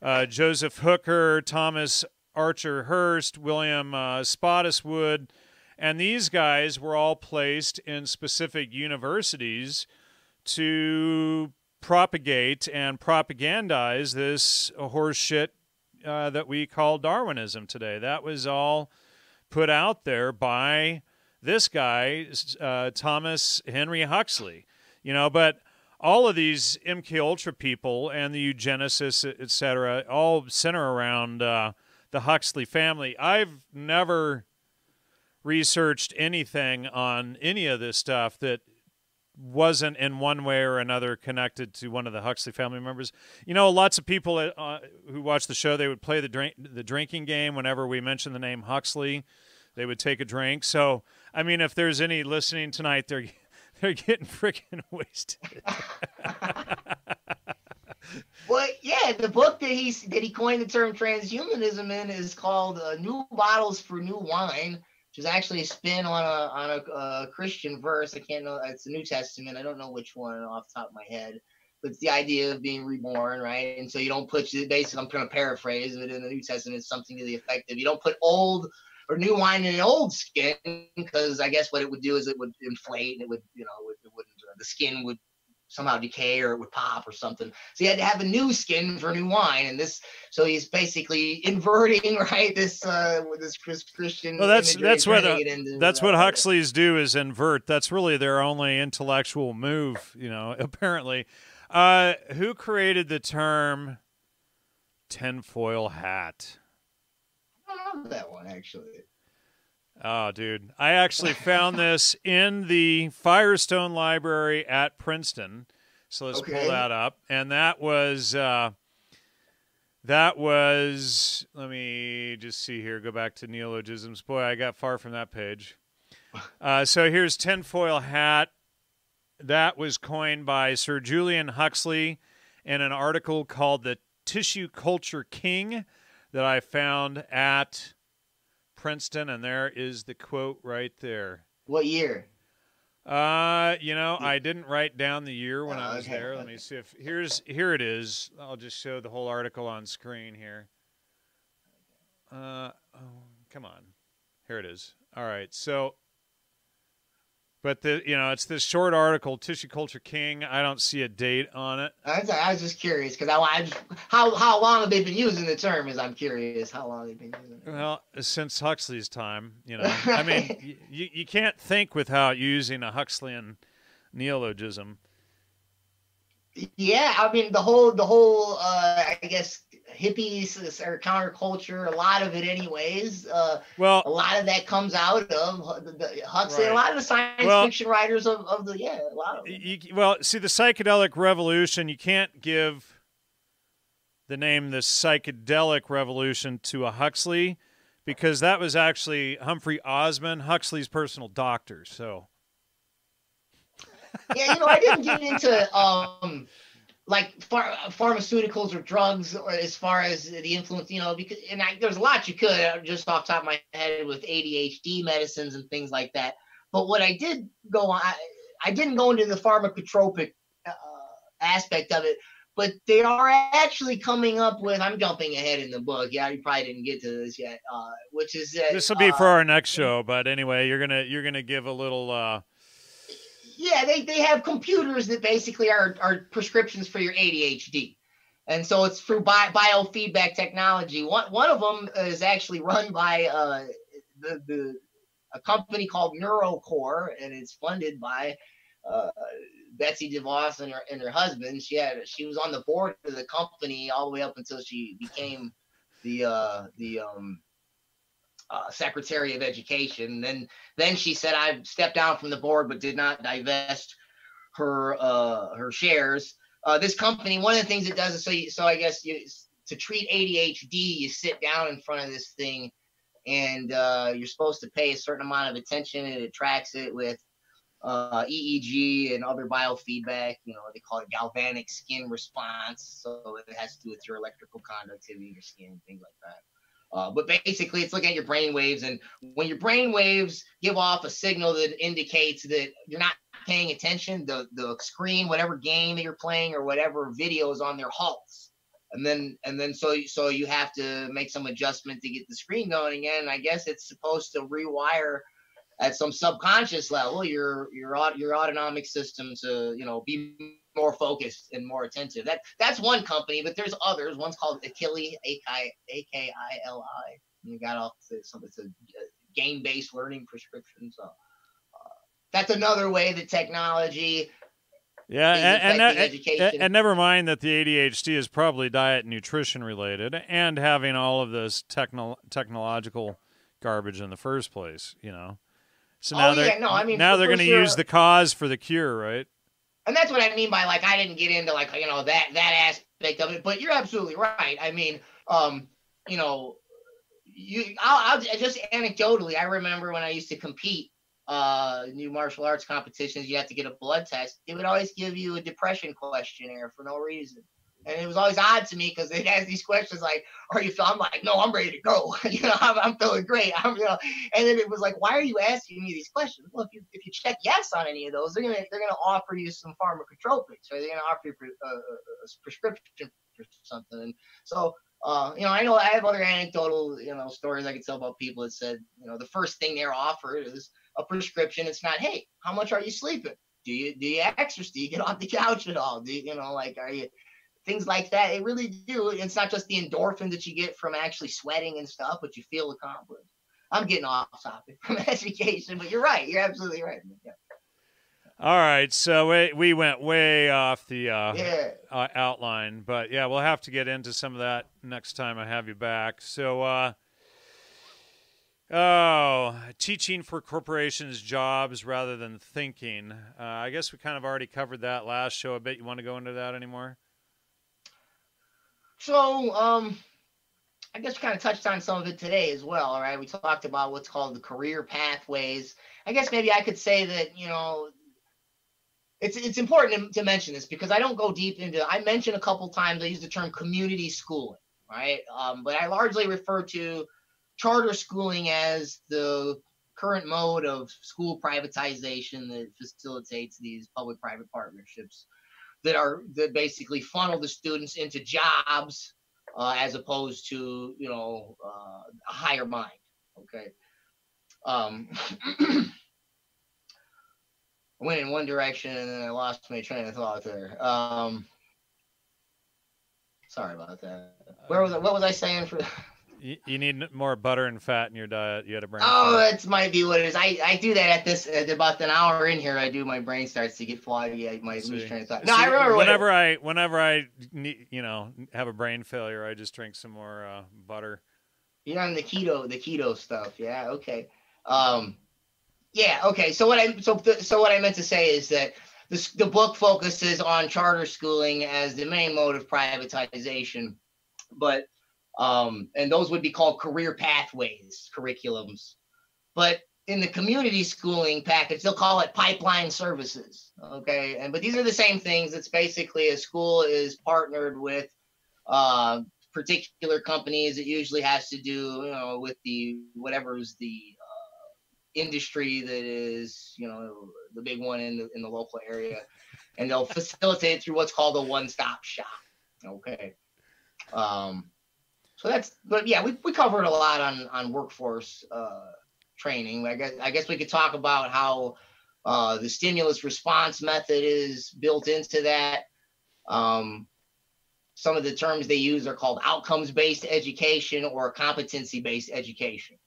uh, Joseph Hooker, Thomas Archer Hirst, William uh, Spottiswoode, and these guys were all placed in specific universities to propagate and propagandize this horseshit uh, that we call Darwinism today. That was all put out there by this guy, uh, Thomas Henry Huxley. You know, but all of these MK Ultra people and the eugenicists, et cetera, all center around uh, the Huxley family. I've never researched anything on any of this stuff that wasn't in one way or another connected to one of the Huxley family members. You know, lots of people uh, who watch the show they would play the drink the drinking game whenever we mentioned the name Huxley. They would take a drink. So, I mean, if there's any listening tonight, they're they're getting freaking wasted. well, yeah, the book that he that he coined the term transhumanism in is called uh, "New Bottles for New Wine," which is actually a spin on a on a, a Christian verse. I can't know. It's the New Testament. I don't know which one off top of my head. But it's the idea of being reborn, right? And so you don't put basically. I'm going to paraphrase, but in the New Testament, it's something to the effect of you don't put old or new wine in an old skin because I guess what it would do is it would inflate and it would, you know, it wouldn't, uh, the skin would somehow decay or it would pop or something. So he had to have a new skin for new wine, and this. So he's basically inverting, right? This uh, with this Chris Christian. Well, that's that's what uh, that's what Huxleys do is invert. That's really their only intellectual move, you know. Apparently, uh, who created the term tinfoil hat? I love that one actually. Oh, dude. I actually found this in the Firestone Library at Princeton. So let's okay. pull that up. And that was uh, that was let me just see here, go back to neologisms. Boy, I got far from that page. Uh, so here's tinfoil hat. That was coined by Sir Julian Huxley in an article called The Tissue Culture King that I found at Princeton, and there is the quote right there. What year? Uh, you know, I didn't write down the year when oh, I was okay. there. Let me see if here's here it is. I'll just show the whole article on screen here. Uh, oh, come on, here it is. All right, so but the you know it's this short article, Tissue Culture King. I don't see a date on it. I was, I was just curious because I, I just, how how long have they been using the term? Is I'm curious how long they've been using. it. Well, since Huxley's time, you know. I mean, you you can't think without using a Huxleyan neologism. Yeah, I mean the whole the whole uh, I guess hippies or counterculture, a lot of it, anyways. Uh, well, a lot of that comes out of the, Huxley. Right. A lot of the science well, fiction writers of, of the yeah, a lot of. You, well, see, the psychedelic revolution, you can't give the name the psychedelic revolution to a Huxley because that was actually Humphrey Osmond, Huxley's personal doctor. So. yeah, you know, I didn't get into um like phar- pharmaceuticals or drugs or as far as the influence you know because and I, there's a lot you could uh, just off top of my head with adhd medicines and things like that. But what i did go on i, I didn't go into the pharmacotropic uh, aspect of it but they are actually coming up with i'm jumping ahead in the book. Yeah you probably didn't get to this yet uh, which is this will be for uh, our next show but anyway you're gonna you're gonna give a little uh yeah, they, they have computers that basically are, are prescriptions for your ADHD. And so it's through bi- biofeedback technology. One, one of them is actually run by uh, the, the a company called NeuroCore, and it's funded by uh, Betsy DeVos and her and her husband. She had she was on the board of the company all the way up until she became the uh, the um, uh, Secretary of Education. Then then she said I stepped down from the board, but did not divest her uh, her shares. Uh, this company, one of the things it does is so you, so I guess you, to treat ADHD, you sit down in front of this thing, and uh, you're supposed to pay a certain amount of attention, and it tracks it with uh, EEG and other biofeedback. You know, they call it galvanic skin response. So it has to do with your electrical conductivity your skin, things like that. Uh, but basically, it's looking at your brain waves, and when your brain waves give off a signal that indicates that you're not paying attention, the the screen, whatever game that you're playing or whatever video is on there halts, and then and then so so you have to make some adjustment to get the screen going again. I guess it's supposed to rewire at some subconscious level your your your autonomic system to you know be more focused and more attentive. That that's one company, but there's others. One's called Akili, A K I L I. You got all some it's a game based learning prescription. So uh, that's another way that technology. Yeah, and, and, and, and, never mind that the ADHD is probably diet and nutrition related, and having all of this techno- technological garbage in the first place. You know, So now Oh, they're yeah, no, I mean, now they're going to sure. use the cause for the cure, right? and that's what I mean by like I didn't get into like you know that that aspect of it. But you're absolutely right. I mean, um, you know, you I'll, I'll just anecdotally, I remember when I used to compete uh new martial arts competitions, you have to get a blood test. It would always give you a depression questionnaire for no reason. And it was always odd to me because they'd ask these questions like, "Are you?" feel-" I'm like, "No, I'm ready to go. you know, I'm, I'm feeling great." I'm, you know, and then it was like, "Why are you asking me these questions?" Well, if you if you check yes on any of those, they're gonna they're gonna offer you some pharmacotropics, or they're gonna offer you pre- uh, a, a prescription for something. And so, uh, you know, I know I have other anecdotal you know stories I could tell about people that said, you know, the first thing they're offered is a prescription. It's not, hey, how much are you sleeping? Do you do you exercise? Do you get off the couch at all? Do you, you know like are you things like that? It really do. It's not just the endorphin that you get from actually sweating and stuff, but you feel accomplished. I'm getting off topic from education, but you're right. You're absolutely right. Yeah. All right, so we, we went way off the uh, yeah. uh, outline, but yeah, we'll have to get into some of that next time I have you back. So, uh, oh, teaching for corporations jobs rather than thinking. Uh, I guess we kind of already covered that last show a bit. You want to go into that anymore? So, um, I guess we kind of touched on some of it today as well. All right, we talked about what's called the career pathways. I guess maybe I could say that you know it's it's important to, to mention this because I don't go deep into. I mentioned a couple times I use the term community schooling, right? Um, but I largely refer to charter schooling as the current mode of school privatization that facilitates these public-private partnerships that are that basically funnel the students into jobs uh, as opposed to you know uh, a higher mind. Okay. Um, I went in one direction and then I lost my train of thought there. Um, sorry about that. Where was I, what was I saying for? You, you need more butter and fat in your diet. You had a brain. Oh, fart. that might be what it is. I, I do that at this at about an hour in here. I do my brain starts to get foggy. I might lose train of thought. No, See, I remember what it- whenever I whenever I need, you know have a brain failure, I just drink some more uh, butter. You're on the keto, the keto stuff. Yeah. Okay. Um, yeah. Okay. So what I so th- so what I meant to say is that this the book focuses on charter schooling as the main mode of privatization, but um, and those would be called career pathways curriculums. But in the community schooling package, they'll call it pipeline services. Okay. And but these are the same things. It's basically a school is partnered with uh, particular companies. It usually has to do, you know, with the whatever is the uh, industry that is, you know, the big one in the in the local area, and they'll facilitate through what's called a one-stop shop. Okay. Um, so that's, but yeah, we, we covered a lot on on workforce uh, training. I guess I guess we could talk about how uh, the stimulus response method is built into that. Um, some of the terms they use are called outcomes based education or competency based education.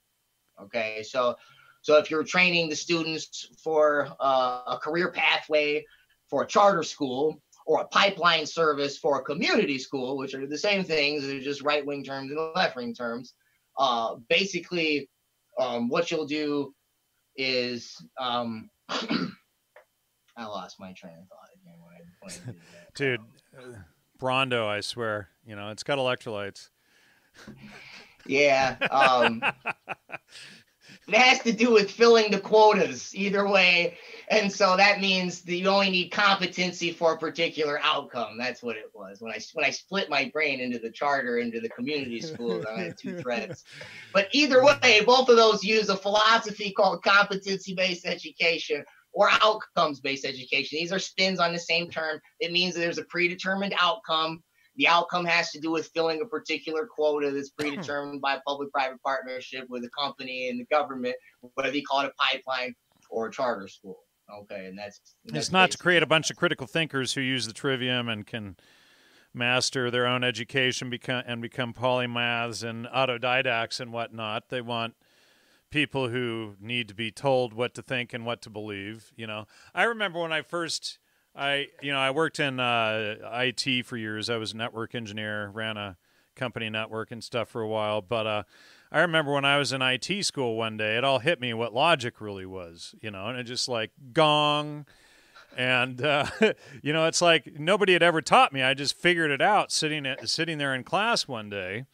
Okay, so so if you're training the students for uh, a career pathway for a charter school or a pipeline service for a community school, which are the same things, they're just right wing terms and left wing terms. Uh, basically, um, what you'll do is um, I lost my train of thought again when I, when I that. Dude, uh, Brawndo, I swear, you know it's got electrolytes. Yeah. Um, it has to do with filling the quotas either way. And so that means that you only need competency for a particular outcome. That's what it was. When I when I split my brain into the charter into the community schools, I had two threads. But either way, both of those use a philosophy called competency-based education or outcomes-based education. These are spins on the same term. It means that there's a predetermined outcome the outcome has to do with filling a particular quota that's predetermined by a public-private partnership with a company and the government, whether you call it a pipeline or a charter school. Okay, and that's, that's It's not to create a bunch of critical thinkers who use the trivium and can master their own education become, and become polymaths and autodidacts and whatnot. They want people who need to be told what to think and what to believe. You know, I remember when I first, I you know, I worked in uh, IT for years. I was a network engineer, ran a company network and stuff for a while. But uh, I remember when I was in IT school one day, it all hit me what logic really was, you know, and it just like gong. And uh, you know, it's like nobody had ever taught me. I just figured it out sitting at, sitting there in class one day,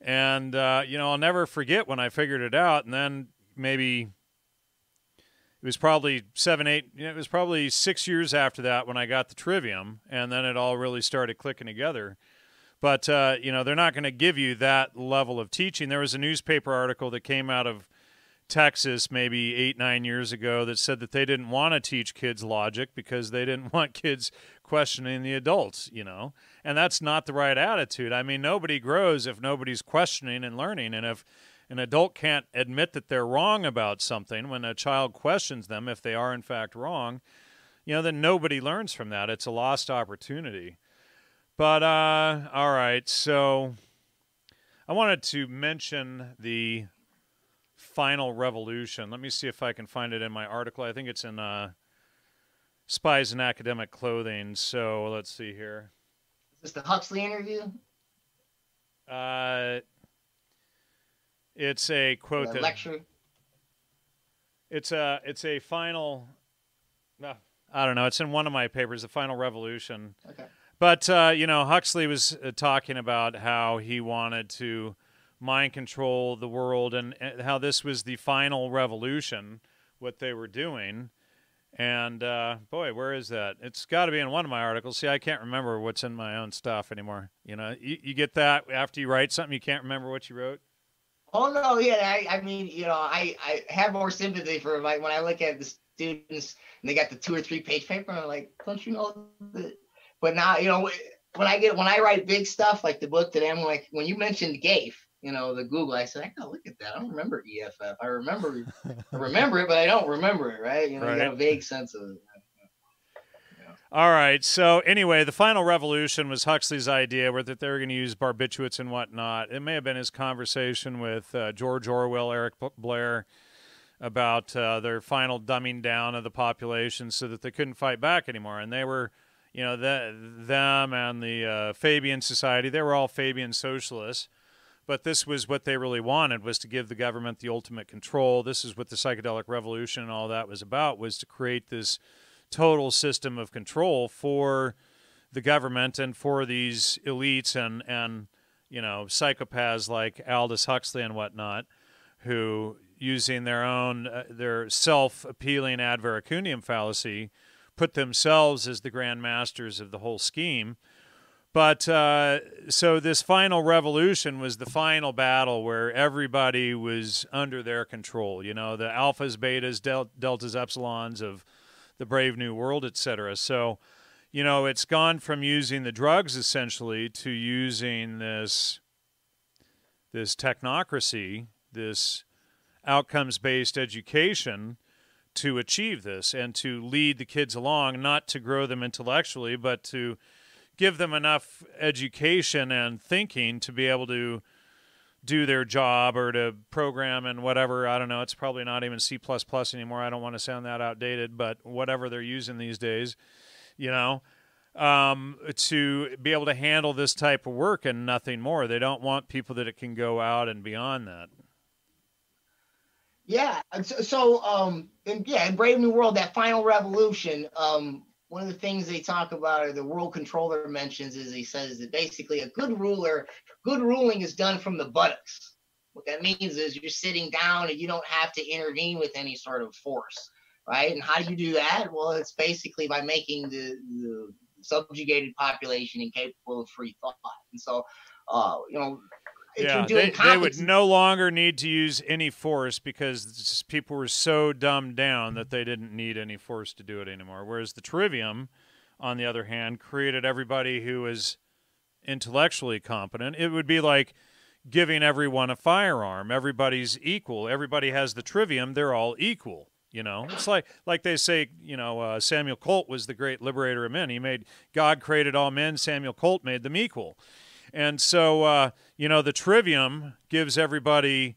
and uh, you know, I'll never forget when I figured it out. And then maybe was probably seven, eight. You know, it was probably six years after that when I got the trivium, and then it all really started clicking together. But uh, you know, they're not going to give you that level of teaching. There was a newspaper article that came out of Texas maybe eight, nine years ago that said that they didn't want to teach kids logic because they didn't want kids questioning the adults, you know. And that's not the right attitude. I mean, nobody grows if nobody's questioning and learning. And if an adult can't admit that they're wrong about something when a child questions them if they are in fact wrong. You know then nobody learns from that. It's a lost opportunity. But uh, all right. So i wanted to mention the final revolution. Let me see if i can find it in my article. I think it's in uh, spies in academic clothing. So let's see here. Is this the huxley interview? Uh it's a quote. that, lecture. It's a it's a final. No, I don't know. It's in one of my papers, the Final Revolution. Okay. But uh, you know, Huxley was uh, talking about how he wanted to mind control the world and, and how this was the final revolution, what they were doing. And uh, boy, where is that? It's got to be in one of my articles. See, I can't remember what's in my own stuff anymore. You know, you, you get that after you write something, you can't remember what you wrote. Oh no, yeah. I, I mean, you know, I, I have more sympathy for like when I look at the students and they got the two or three page paper. I'm like, don't you know that? But now, you know, when I get when I write big stuff like the book today, I'm like, when you mentioned GAFE, you know, the Google, I said, I gotta look at that. I don't remember EFF. I remember, I remember it, but I don't remember it. Right? You know, right. you got a vague sense of it. All right. So anyway, the final revolution was Huxley's idea, where that they were going to use barbiturates and whatnot. It may have been his conversation with uh, George Orwell, Eric Blair, about uh, their final dumbing down of the population, so that they couldn't fight back anymore. And they were, you know, the, them and the uh, Fabian Society. They were all Fabian socialists. But this was what they really wanted was to give the government the ultimate control. This is what the psychedelic revolution and all that was about was to create this total system of control for the government and for these elites and and you know psychopaths like Aldous Huxley and whatnot, who using their own uh, their self-appealing ad verecundiam fallacy, put themselves as the grand masters of the whole scheme. But uh, so this final revolution was the final battle where everybody was under their control. You know, the alphas, betas, del- deltas, epsilons of the Brave New World, etc. So, you know, it's gone from using the drugs essentially to using this this technocracy, this outcomes-based education to achieve this and to lead the kids along, not to grow them intellectually, but to give them enough education and thinking to be able to do their job or to program and whatever. I don't know. It's probably not even C anymore. I don't want to sound that outdated, but whatever they're using these days, you know, um, to be able to handle this type of work and nothing more. They don't want people that it can go out and beyond that. Yeah. So, um, and yeah, in Brave New World, that final revolution, um, one of the things they talk about or the world controller mentions is he says that basically a good ruler good ruling is done from the buttocks. What that means is you're sitting down and you don't have to intervene with any sort of force right? And how do you do that? Well it's basically by making the, the subjugated population incapable of free thought. And so uh, you know yeah, they, they, would no longer need to use any force because people were so dumbed down that they didn't need any force to do it anymore. Whereas the trivium, on the other hand, created everybody who was intellectually competent. It would be like giving everyone a firearm. Everybody's equal. Everybody has the trivium. They're all equal. You know, it's like like they say. You know, uh, Samuel Colt was the great liberator of men. He made God created all men. Samuel Colt made them equal. And so, uh, you know, the trivium gives everybody,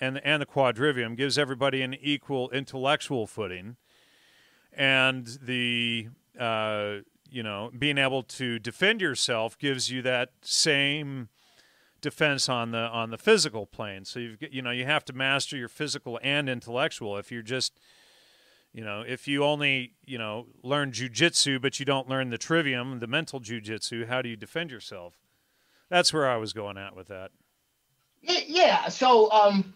and, and the quadrivium gives everybody an equal intellectual footing. And the, uh, you know, being able to defend yourself gives you that same defense on the on the physical plane. So you've you know you have to master your physical and intellectual. If you're just you know if you only you know learn jujitsu but you don't learn the trivium, the mental jujitsu, how do you defend yourself? That's where I was going at with that. Yeah. So um,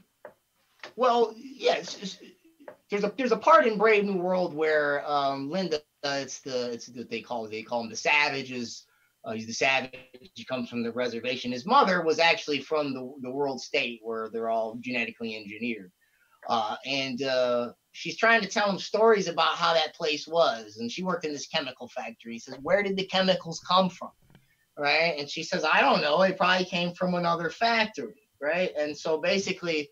well, yes. there's a there's a part in Brave New World where um, Linda, uh, it's the it's what they call they call him the savages uh, he's the savage. He comes from the reservation. His mother was actually from the, the world state where they're all genetically engineered. Uh, and uh, she's trying to tell him stories about how that place was. And she worked in this chemical factory. He says, Where did the chemicals come from? Right. And she says, I don't know. It probably came from another factory. Right. And so basically,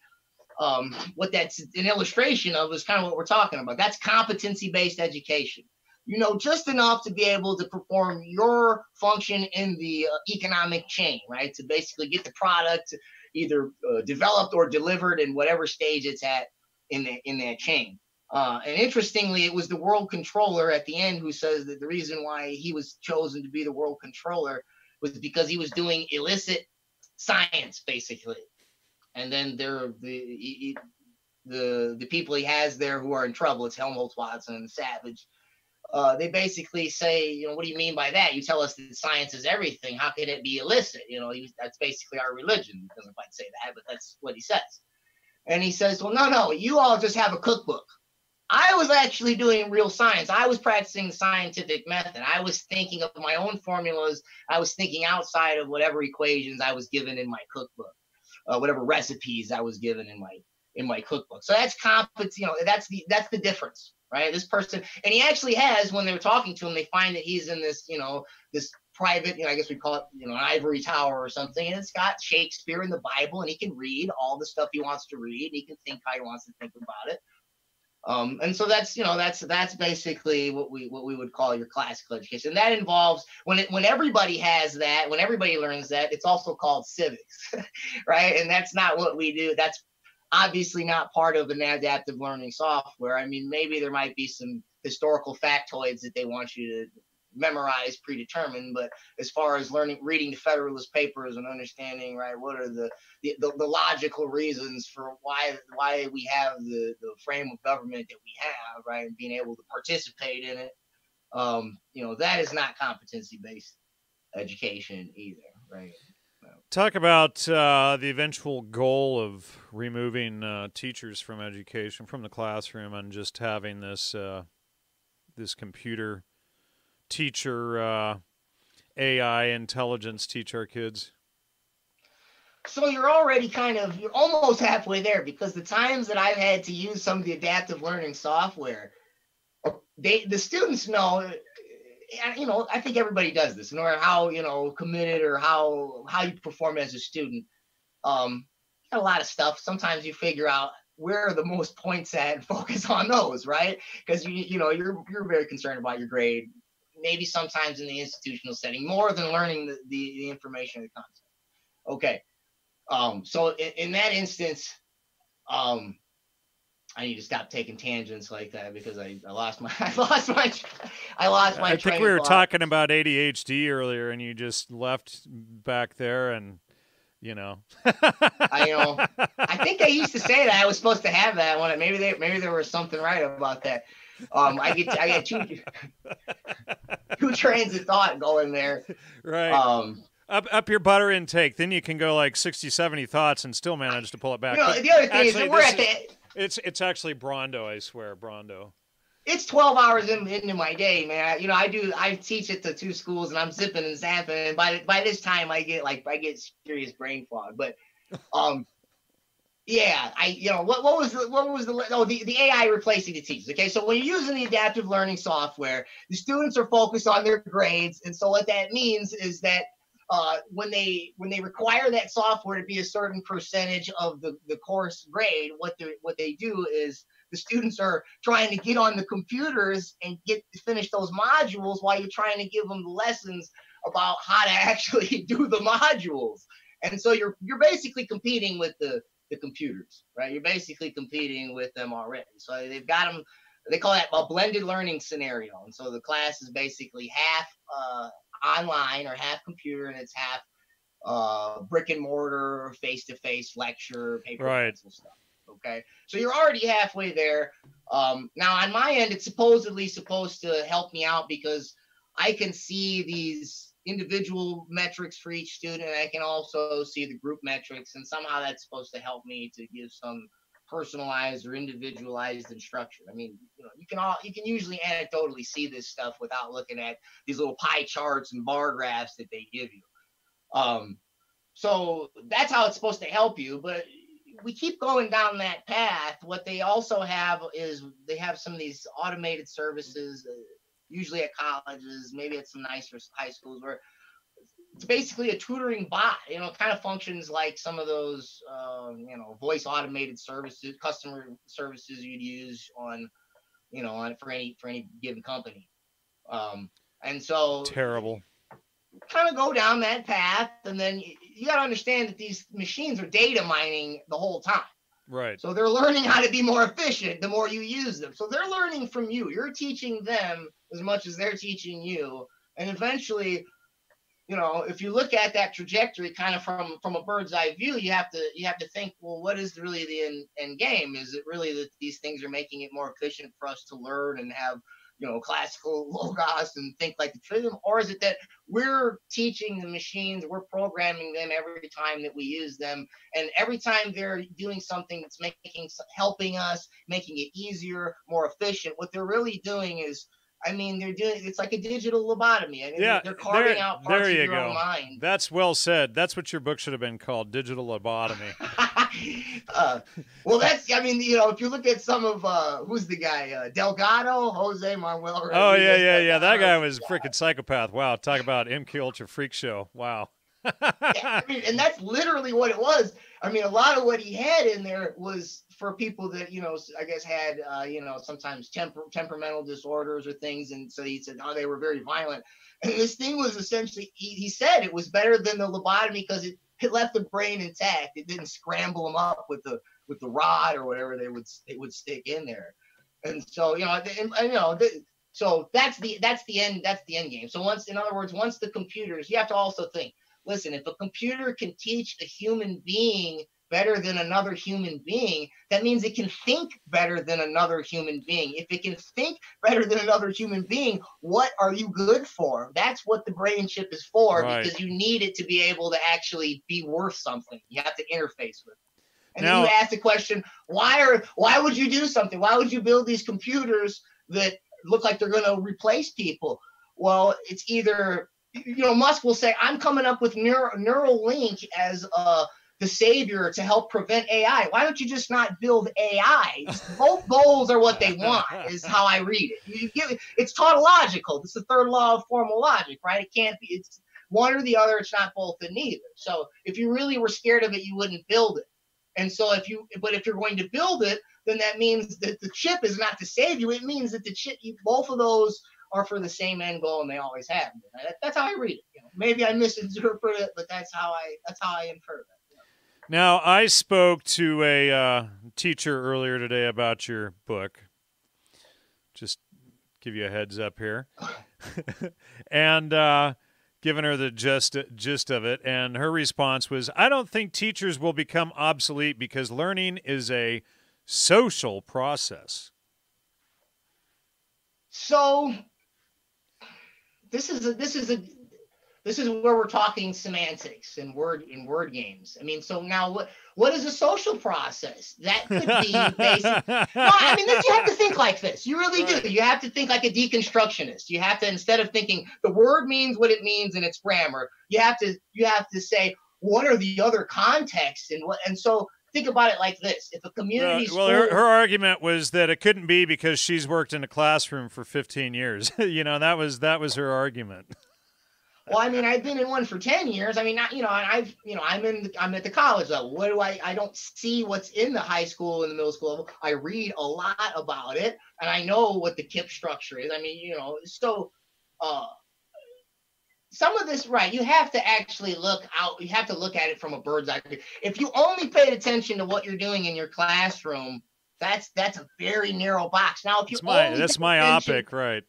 um, what that's an illustration of is kind of what we're talking about. That's competency based education you know just enough to be able to perform your function in the uh, economic chain, right? To basically get the product either uh, developed or delivered in whatever stage it's at in the, in that chain. Uh, and interestingly, it was the world controller at the end who says that the reason why he was chosen to be the world controller was because he was doing illicit science, basically. And then there, the the the people he has there who are in trouble. It's Helmholtz, Watson, and Savage uh, they basically say, you know, what do you mean by that? You tell us that science is everything. How can it be illicit? You know, that's basically our religion. He doesn't quite say that, but that's what he says. And he says, well, no, no, you all just have a cookbook. I was actually doing real science. I was practicing the scientific method. I was thinking of my own formulas. I was thinking outside of whatever equations I was given in my cookbook, uh, whatever recipes I was given in my in my cookbook. So that's competence. You know, that's the that's the difference right? This person, and he actually has, when they're talking to him, they find that he's in this, you know, this private, you know, I guess we call it, you know, an ivory tower or something. And it's got Shakespeare in the Bible, and he can read all the stuff he wants to read. And He can think how he wants to think about it. Um, and so that's you know that's that's basically what we what we would call your classical education. That involves when it when everybody has that, when everybody learns that, it's also called civics, right? And that's not what we do. That's obviously not part of an adaptive learning software. I mean, maybe there might be some historical factoids that they want you to memorize predetermined but as far as learning reading the federalist papers and understanding right what are the the, the, the logical reasons for why why we have the the frame of government that we have right and being able to participate in it um you know that is not competency based education either right? Talk about uh, the eventual goal of removing uh, teachers from education, from the classroom, and just having this uh, this computer teacher uh, AI intelligence teach our kids. So you're already kind of you're almost halfway there because the times that I've had to use some of the adaptive learning software, they the students know you know, I think everybody does this, no matter how you know committed or how how you perform as a student. Um, a lot of stuff. Sometimes you figure out where are the most points at and focus on those, right? Because you you know you're you're very concerned about your grade. Maybe sometimes in the institutional setting more than learning the the, the information the concept. Okay, um, so in, in that instance, um, I need to stop taking tangents like that because I, I lost my I lost my I lost my. I think we were talking about ADHD earlier, and you just left back there, and you know. I know. I think I used to say that I was supposed to have that one. Maybe they maybe there was something right about that. Um, I get I get two two trains of thought going there. Right. Um, up up your butter intake, then you can go like 60, 70 thoughts and still manage to pull it back. You know, the other thing actually, is we're at the it's it's actually Brawndo, I swear, Brawndo. It's 12 hours in, into my day, man. You know, I do I teach it to two schools and I'm zipping and zapping and by by this time I get like I get serious brain fog. But um yeah, I you know what what was the what was the oh the, the AI replacing the teachers. Okay, so when you're using the adaptive learning software, the students are focused on their grades, and so what that means is that uh, when they when they require that software to be a certain percentage of the, the course grade, what they what they do is the students are trying to get on the computers and get finish those modules while you're trying to give them the lessons about how to actually do the modules. And so you're you're basically competing with the the computers, right? You're basically competing with them already. So they've got them. They call that a blended learning scenario. And so the class is basically half uh, online or half computer and it's half uh, brick and mortar, face to face lecture, paper Right. pencil stuff. Okay, so you're already halfway there. Um, now on my end, it's supposedly supposed to help me out because I can see these individual metrics for each student. I can also see the group metrics, and somehow that's supposed to help me to give some personalized or individualized instruction. I mean, you know, you can all you can usually anecdotally see this stuff without looking at these little pie charts and bar graphs that they give you. Um, so that's how it's supposed to help you, but we keep going down that path. What they also have is they have some of these automated services, uh, usually at colleges, maybe at some nicer high schools, where it's basically a tutoring bot. You know, kind of functions like some of those, um, you know, voice automated services, customer services you'd use on, you know, on for any for any given company. Um, and so Terrible. kind of go down that path, and then you, you got to understand that these machines are data mining the whole time. Right. So they're learning how to be more efficient the more you use them. So they're learning from you. You're teaching them as much as they're teaching you. And eventually, you know, if you look at that trajectory kind of from from a bird's eye view, you have to you have to think, well, what is really the end, end game? Is it really that these things are making it more efficient for us to learn and have you know classical logos and think like the trivium or is it that we're teaching the machines we're programming them every time that we use them and every time they're doing something that's making helping us making it easier more efficient what they're really doing is I mean, they're doing it's like a digital lobotomy. I mean, Yeah, they're carving there- out parts there of your go. own mind. That's well said. That's what your book should have been called, Digital Lobotomy. uh, well, that's I mean, you know, if you look at some of uh, who's the guy, uh, Delgado, Jose Manuel. Oh yeah, Rodriguez yeah, yeah. That guy was a freaking psychopath. Wow, talk about MK Ultra freak show. Wow. Yeah, I mean, and that's literally what it was. I mean, a lot of what he had in there was for people that you know, I guess had uh, you know sometimes temper temperamental disorders or things, and so he said, oh, they were very violent. And this thing was essentially, he, he said it was better than the lobotomy because it, it left the brain intact. It didn't scramble them up with the with the rod or whatever they would they would stick in there. And so you know, and, and, you know, the, so that's the that's the end that's the end game. So once, in other words, once the computers, you have to also think listen, if a computer can teach a human being better than another human being, that means it can think better than another human being. If it can think better than another human being, what are you good for? That's what the brain chip is for Right. because you need it to be able to actually be worth something. You have to interface with it. And Now- then you ask the question, why are why would you do something? Why would you build these computers that look like they're going to replace people? Well, it's either you know Musk will say I'm coming up with Neur- Neuralink as uh, the savior to help prevent AI. Why don't you just not build AI? Both goals are what they want. Is how I read it. You give it's tautological. Is the third law of formal logic, right? It can't be. It's one or the other. It's not both and neither. So if you really were scared of it, you wouldn't build it. And so if you, but if you're going to build it, then that means that the chip is not to save you. It means that the chip, you, both of those are for the same end goal, and they always have that's how I read it. You know, maybe I misinterpret it, but that's how I that's how I infer that. Now, I spoke to a uh, teacher earlier today about your book. Just give you a heads up here. and uh, giving her the gist, gist of it. And her response was I don't think teachers will become obsolete because learning is a social process. So this is a this is a this is where we're talking semantics and word in word games. I mean, so now what what is a social process? That could be basic. No, I mean, this, you have to think like this. You really Right. do. You have to think like a deconstructionist. You have to instead of thinking the word means what it means in its grammar, you have to you have to say what are the other contexts and what and so think about it like this. If a Well, community well, her, her argument was that it couldn't be because she's worked in a classroom for 15 years. you know, that was that was her argument. Well, I mean, I've been in one for ten years. I mean, not you know, and I've you know, I'm in, I'm at the college level. What do I? I don't see what's in the high school and the middle school level. I read a lot about it, and I know what the KIP structure is. I mean, you know, so uh, some of this, right? You have to actually look out. You have to look at it from a bird's eye view. If you only paid attention to what you're doing in your classroom, that's that's a very narrow box. Now, if you It's my that's pay attention- myopic, right?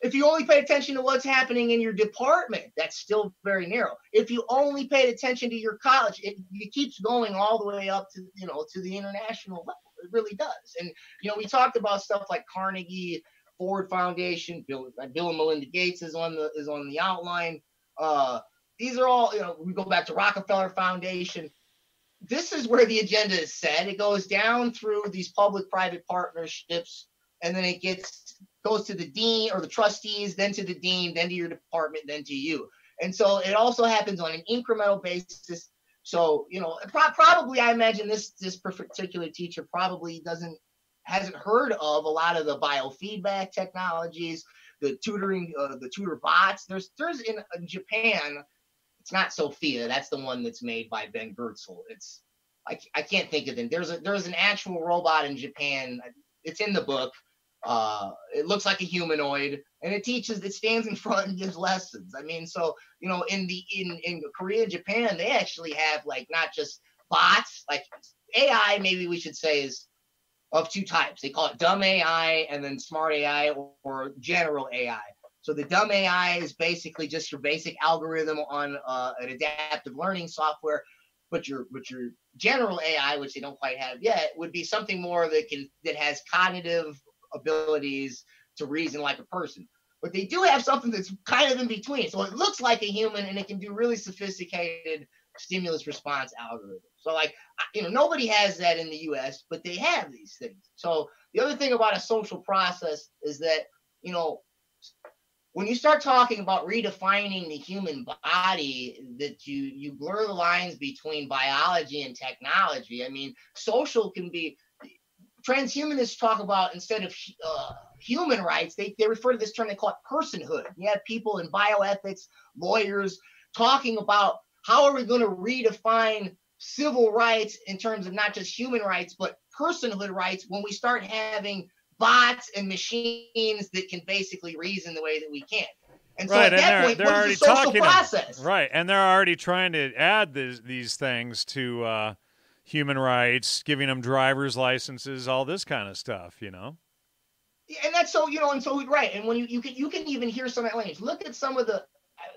If you only pay attention to what's happening in your department, that's still very narrow. If you only paid attention to your college, it, it keeps going all the way up to you know to the international level. It really does. And you know, we talked about stuff like Carnegie, Ford Foundation, Bill, Bill and Melinda Gates is on the is on the outline. Uh, these are all you know. We go back to Rockefeller Foundation. This is where the agenda is set. It goes down through these public-private partnerships, and then it gets goes to the dean or the trustees, then to the dean, then to your department, then to you. And so it also happens on an incremental basis. So you know, pro- probably I imagine this this particular teacher probably doesn't hasn't heard of a lot of the biofeedback technologies, the tutoring, uh, the tutor bots. There's there's in, in Japan, it's not Sophia. That's the one that's made by Ben Goertzel. It's I, I can't think of it. There's a there's an actual robot in Japan. It's in the book uh, it looks like a humanoid, and it teaches. It stands in front and gives lessons. I mean, so you know, in the in in Korea, and Japan, they actually have like not just bots, like AI. Maybe we should say is of two types. They call it dumb AI and then smart AI or, or general AI. So the dumb AI is basically just your basic algorithm on uh, an adaptive learning software, but your but your general AI, which they don't quite have yet, would be something more that can that has cognitive abilities to reason like a person. But they do have something that's kind of in between. So it looks like a human and it can do really sophisticated stimulus response algorithms. So like you know nobody has that in the US, but they have these things. So the other thing about a social process is that you know when you start talking about redefining the human body that you you blur the lines between biology and technology i mean social can be transhumanists talk about instead of uh, human rights, they, they refer to this term, they call it personhood. You have people in bioethics, lawyers talking about how are we going to redefine civil rights in terms of not just human rights, but personhood rights when we start having bots and machines that can basically reason the way that we can. And so right, at that they're, point, they're what already is the social talking process? right, and they're already trying to add these these things to uh, human rights, giving them driver's licenses, all this kind of stuff, you know. Yeah, and that's so you know, and so right, and when you you can you can even hear some of that language. Look at some of the uh,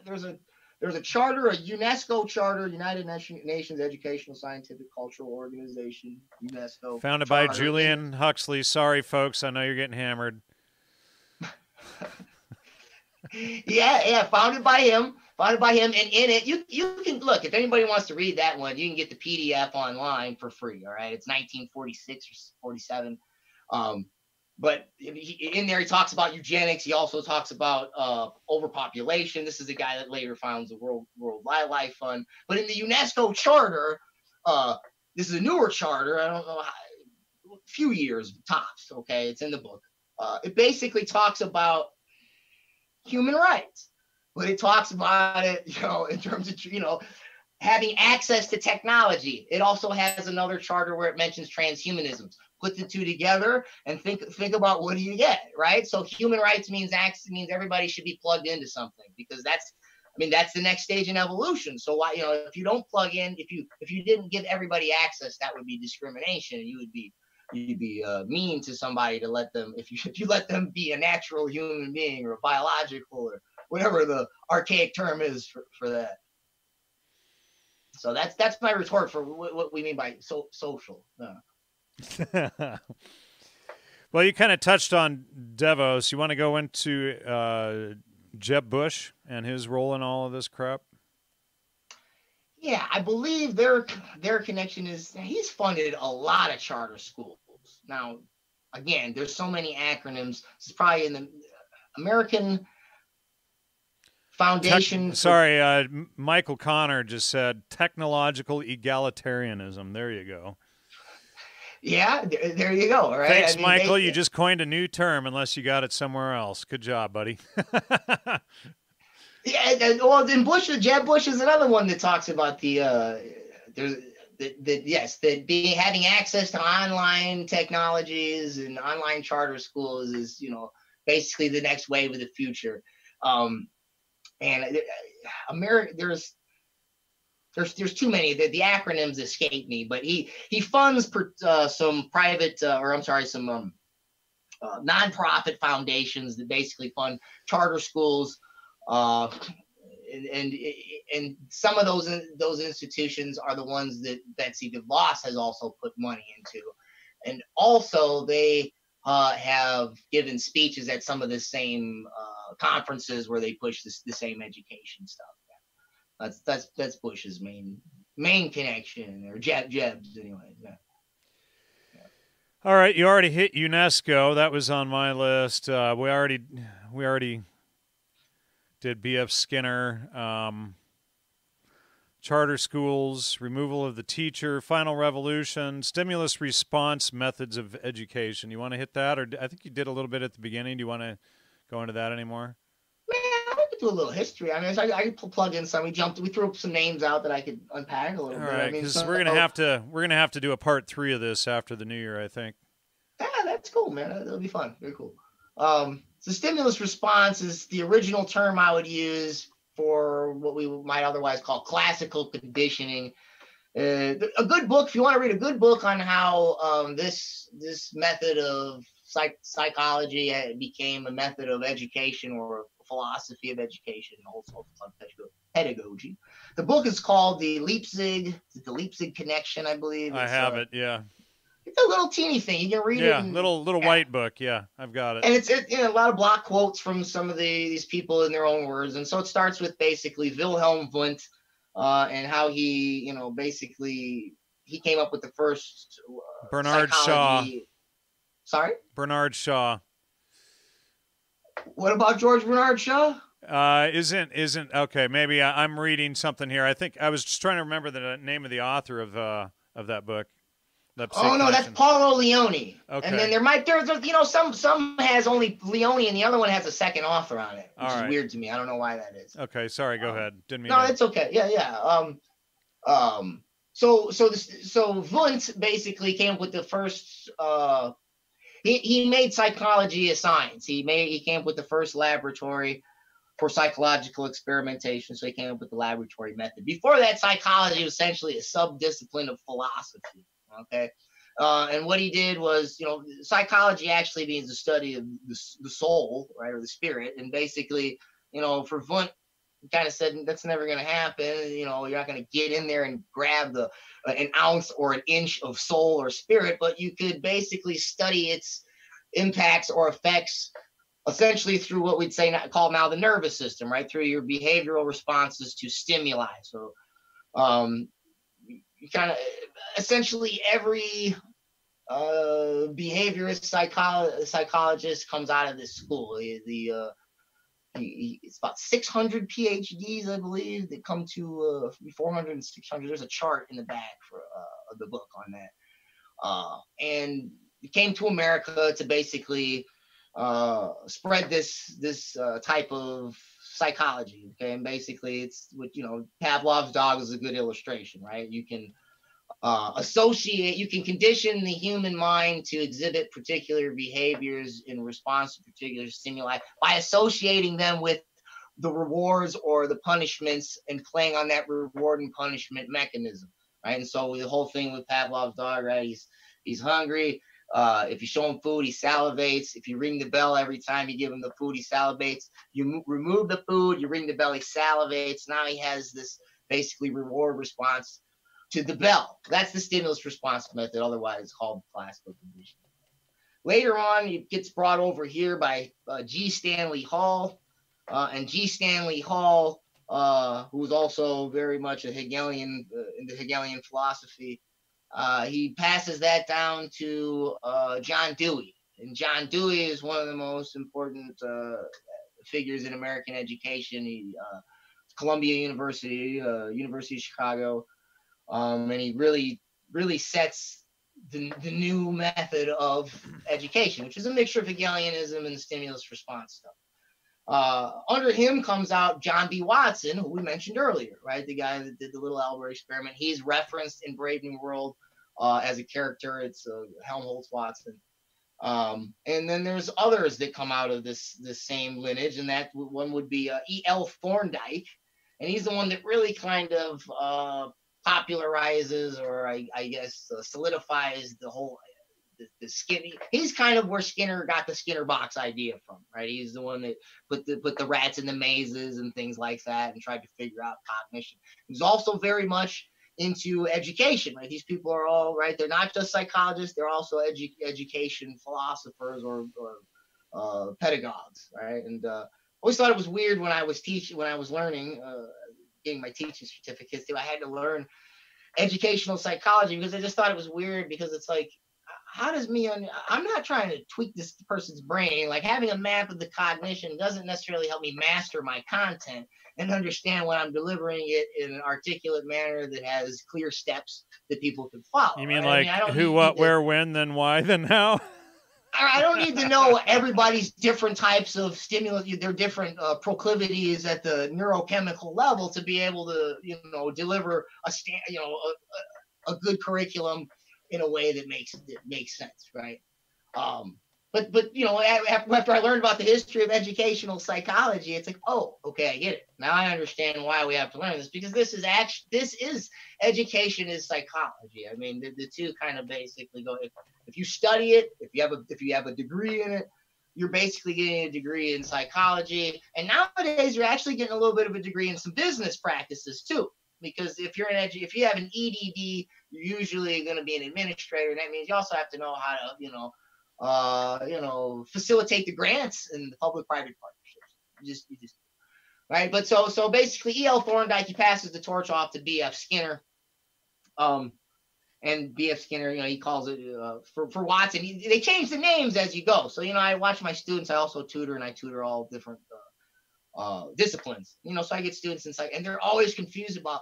there's a there's a charter, a UNESCO charter, United Nations Educational, Scientific, Cultural Organization, UNESCO. Founded by. Julian Huxley. Sorry, folks, I know you're getting hammered. yeah, yeah, founded by him, founded by him, and in it, you you can look if anybody wants to read that one, you can get the PDF online for free. All right, it's 1946 or 47. Um, but in there, he talks about eugenics. He also talks about uh, overpopulation. This is the guy that later founds the World World Wildlife Fund. But in the UNESCO charter, uh, this is a newer charter. I don't know, how, few years tops. Okay, it's in the book. Uh, it basically talks about human rights, but it talks about it, you know, in terms of you know having access to technology. It also has another charter where it mentions transhumanism. Put the two together and think think about what do you get, right? So human rights means access means everybody should be plugged into something because that's I mean that's the next stage in evolution. So why you know if you don't plug in, if you if you didn't give everybody access, that would be discrimination. You would be you'd be uh, mean to somebody to let them if you if you let them be a natural human being or a biological or whatever the archaic term is for, for that. So that's that's my retort for what, what we mean by so, social. Uh, well, you kind of touched on Devos. You want to go into uh, Jeb Bush and his role in all of this crap? Yeah, I believe their their connection is he's funded a lot of charter schools. Now, again, there's so many acronyms. It's probably in the American Foundation. Tec- sorry, uh, Michael Connor just said technological egalitarianism. There you go. Yeah, there, there you go. Right. Thanks, I mean, Michael. they- you just coined a new term, unless you got it somewhere else. Good job, buddy. Yeah, and, and- well, then Bush, Jeb Bush is another one that talks about the uh, there's the, the yes, that being having access to online technologies and online charter schools is you know basically the next wave of the future. Um, and uh, America, there's there's there's too many. The, the acronyms escape me, but he he funds per, uh, some private uh, or I'm sorry, some um, uh, nonprofit foundations that basically fund charter schools. Uh, and, and and some of those those institutions are the ones that Betsy DeVos has also put money into, and also they uh, have given speeches at some of the same uh, conferences where they push this, the same education stuff. That's that's that's Bush's main main connection or Jeb Jeb's anyway. Yeah. All right, you already hit UNESCO. That was on my list. Uh, we already we already did B.F. Skinner. Um, charter schools, removal of the teacher, final revolution, stimulus response methods of education. You want to hit that, or I think you did a little bit at the beginning. Do you want to go into that anymore? Man, I could do a little history. I mean, I, I could plug in some. We jumped, we threw some names out that I could unpack a little All bit. right, I mean, because we're gonna have to we're gonna have to do a part three of this after the new year, I think. Yeah, that's cool, man. That'll be fun. Very cool. Um, so stimulus response is the original term I would use for what we might otherwise call classical conditioning. Uh, a good book, if you want to read a good book on how um, this this method of psych- psychology uh, became a method of education or philosophy of education, also pedagogy. The book is called the Leipzig, the Leipzig Connection, I believe. I have uh, it. Yeah, It's a little teeny thing. You can read it. yeah, little little yeah. white book. Yeah, I've got it. and it's it, you know, a lot of block quotes from some of the, these people in their own words and so it starts with basically wilhelm wundt uh, and how he you know basically he came up with the first uh, Bernard Shaw. sorry Bernard Shaw. what about george bernard shaw Uh, isn't isn't okay? Maybe I, I'm reading something here. I think I was just trying to remember the name of the author of uh of that book. Oh no that's paolo lionni Okay. and then there might there's you know some some has only lionni and the other one has a second author on it which All is weird to me i don't know why that is Okay, sorry. Go Um, ahead. Didn't mean. No, to- it's okay. Yeah, yeah. Um, um. So, so this, so Wundt basically came up with the first. Uh, he he made psychology a science. He made he came up with the first laboratory for psychological experimentation. So he came up with the laboratory method. Before that, psychology was essentially a sub-discipline of philosophy. Okay. Uh, and what he did was, you know, psychology actually means the study of the, the soul, right, or the spirit. And basically, you know, for Wundt, kind of said that's never going to happen. You know, you're not going to get in there and grab the uh, an ounce or an inch of soul or spirit, but you could basically study its impacts or effects essentially through what we'd say call now the nervous system, right? Through your behavioral responses to stimuli. So, um, kind of essentially every uh, behaviorist psycholo- psychologist comes out of this school. The, uh, it's about 600 PhDs, I believe, that come to uh, 400 and 600. There's a chart in the back for uh, of the book on that. Uh, and came to America to basically uh, spread this this uh, type of psychology. Okay, and basically, it's what you know, Pavlov's dog is a good illustration, right? You can uh, associate, you can condition the human mind to exhibit particular behaviors in response to particular stimuli by associating them with the rewards or the punishments and playing on that reward and punishment mechanism, right? And so the whole thing with Pavlov's dog, right? He's he's hungry. Uh, if you show him food, he salivates. If you ring the bell every time you give him the food, he salivates. You mo- remove the food, you ring the bell, he salivates. Now he has this basically reward response to the bell. That's the stimulus response method, otherwise called classical conditioning. Later on, it gets brought over here by uh, G. Stanley Hall. Uh, and G. Stanley Hall, uh, who was also very much a Hegelian uh, in the Hegelian philosophy, uh, he passes that down to uh, John Dewey. And John Dewey is one of the most important uh, figures in American education. He, uh, Columbia University, uh, University of Chicago, um, and he really, really sets the, the new method of education, which is a mixture of Hegelianism and stimulus response stuff. Uh, under him comes out John B. Watson, who we mentioned earlier, right? The guy that did the little Albert experiment. He's referenced in Brave New World uh, as a character. It's uh, Helmholtz Watson. Um, and then there's others that come out of this this same lineage, and that one would be uh, E.L. Thorndike, and he's the one that really kind of uh, popularizes, or I, I guess uh, solidifies the whole the, the skinny. He's kind of where Skinner got the Skinner box idea from, right? He's the one that put the put the rats in the mazes and things like that, and tried to figure out cognition. He's also very much into education, right? These people are all right. They're not just psychologists; they're also edu- education philosophers or, or uh, pedagogues, right? And uh, always thought it was weird when I was teaching, when I was learning, uh, getting my teaching certificates. Too, I had to learn educational psychology because I just thought it was weird because it's like, how does me? on I'm not trying to tweak this person's brain. Like having a map of the cognition doesn't necessarily help me master my content and understand when I'm delivering it in an articulate manner that has clear steps that people can follow. You mean right? like I mean, who, what, to, where, when, then why, then how? I don't need to know everybody's different types of stimulus, their different uh, proclivities at the neurochemical level to be able to, you know, deliver a you know, a, a, good curriculum in a way that makes that makes sense, right? Um, but but you know after I learned about the history of educational psychology, it's like oh okay I get it now I understand why we have to learn this because this is actually this is education is psychology. I mean the, the two kind of basically go if, if you study it if you have a if you have a degree in it you're basically getting a degree in psychology and nowadays you're actually getting a little bit of a degree in some business practices too because if you're an edu- if you have an EDD usually going to be an administrator and that means you also have to know how to you know uh, you know, facilitate the grants and the public-private partnerships. You just, you just, right? But so, so basically, E.L. Thorndike he passes the torch off to B.F. Skinner, um, and B.F. Skinner, you know, he calls it uh, for for Watson. He, they change the names as you go. So you know, I watch my students. I also tutor, and I tutor all different uh, uh, disciplines. You know, so I get students inside, and they're always confused about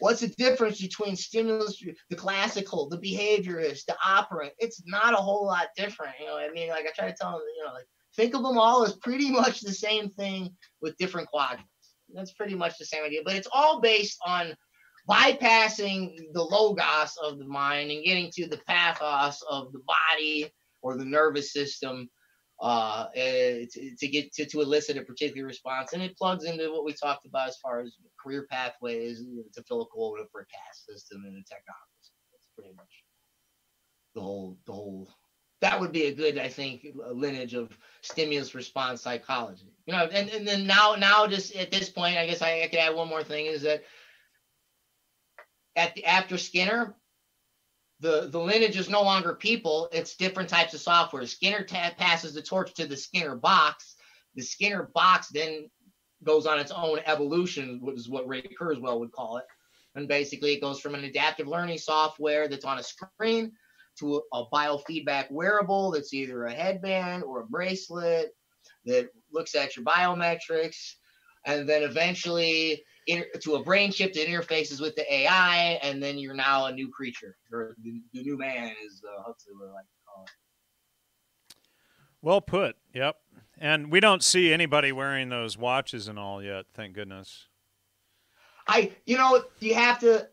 What's the difference between stimulus, the classical, the behaviorist, the operant? It's not a whole lot different. You know, I mean, like I try to tell them, you know, like think of them all as pretty much the same thing with different quadrants. That's pretty much the same idea, but it's all based on bypassing the logos of the mind and getting to the pathos of the body or the nervous system uh, eh, to, to, get to, to elicit a particular response. And it plugs into what we talked about as far as career pathways to fill a quota for a caste system and a technology. That's pretty much the whole, the whole, that would be a good, I think, lineage of stimulus response psychology. You know, and, and then now, now just at this point, I guess I, I could add one more thing is that at the, after Skinner, the the lineage is no longer people it's different types of software. Skinner passes the torch to the skinner box. The skinner box then goes on its own evolution which is what ray kurzweil would call it. And basically it goes from an adaptive learning software that's on a screen to a, a biofeedback wearable that's either a headband or a bracelet that looks at your biometrics. And then eventually inter- to a brain chip that interfaces with the AI, and then you're now a new creature, or the, the new man is uh, hopefully what I like to call it. Well put. Yep. And we don't see anybody wearing those watches and all yet. Thank goodness. I, you know, you have to,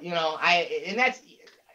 you know, I, and that's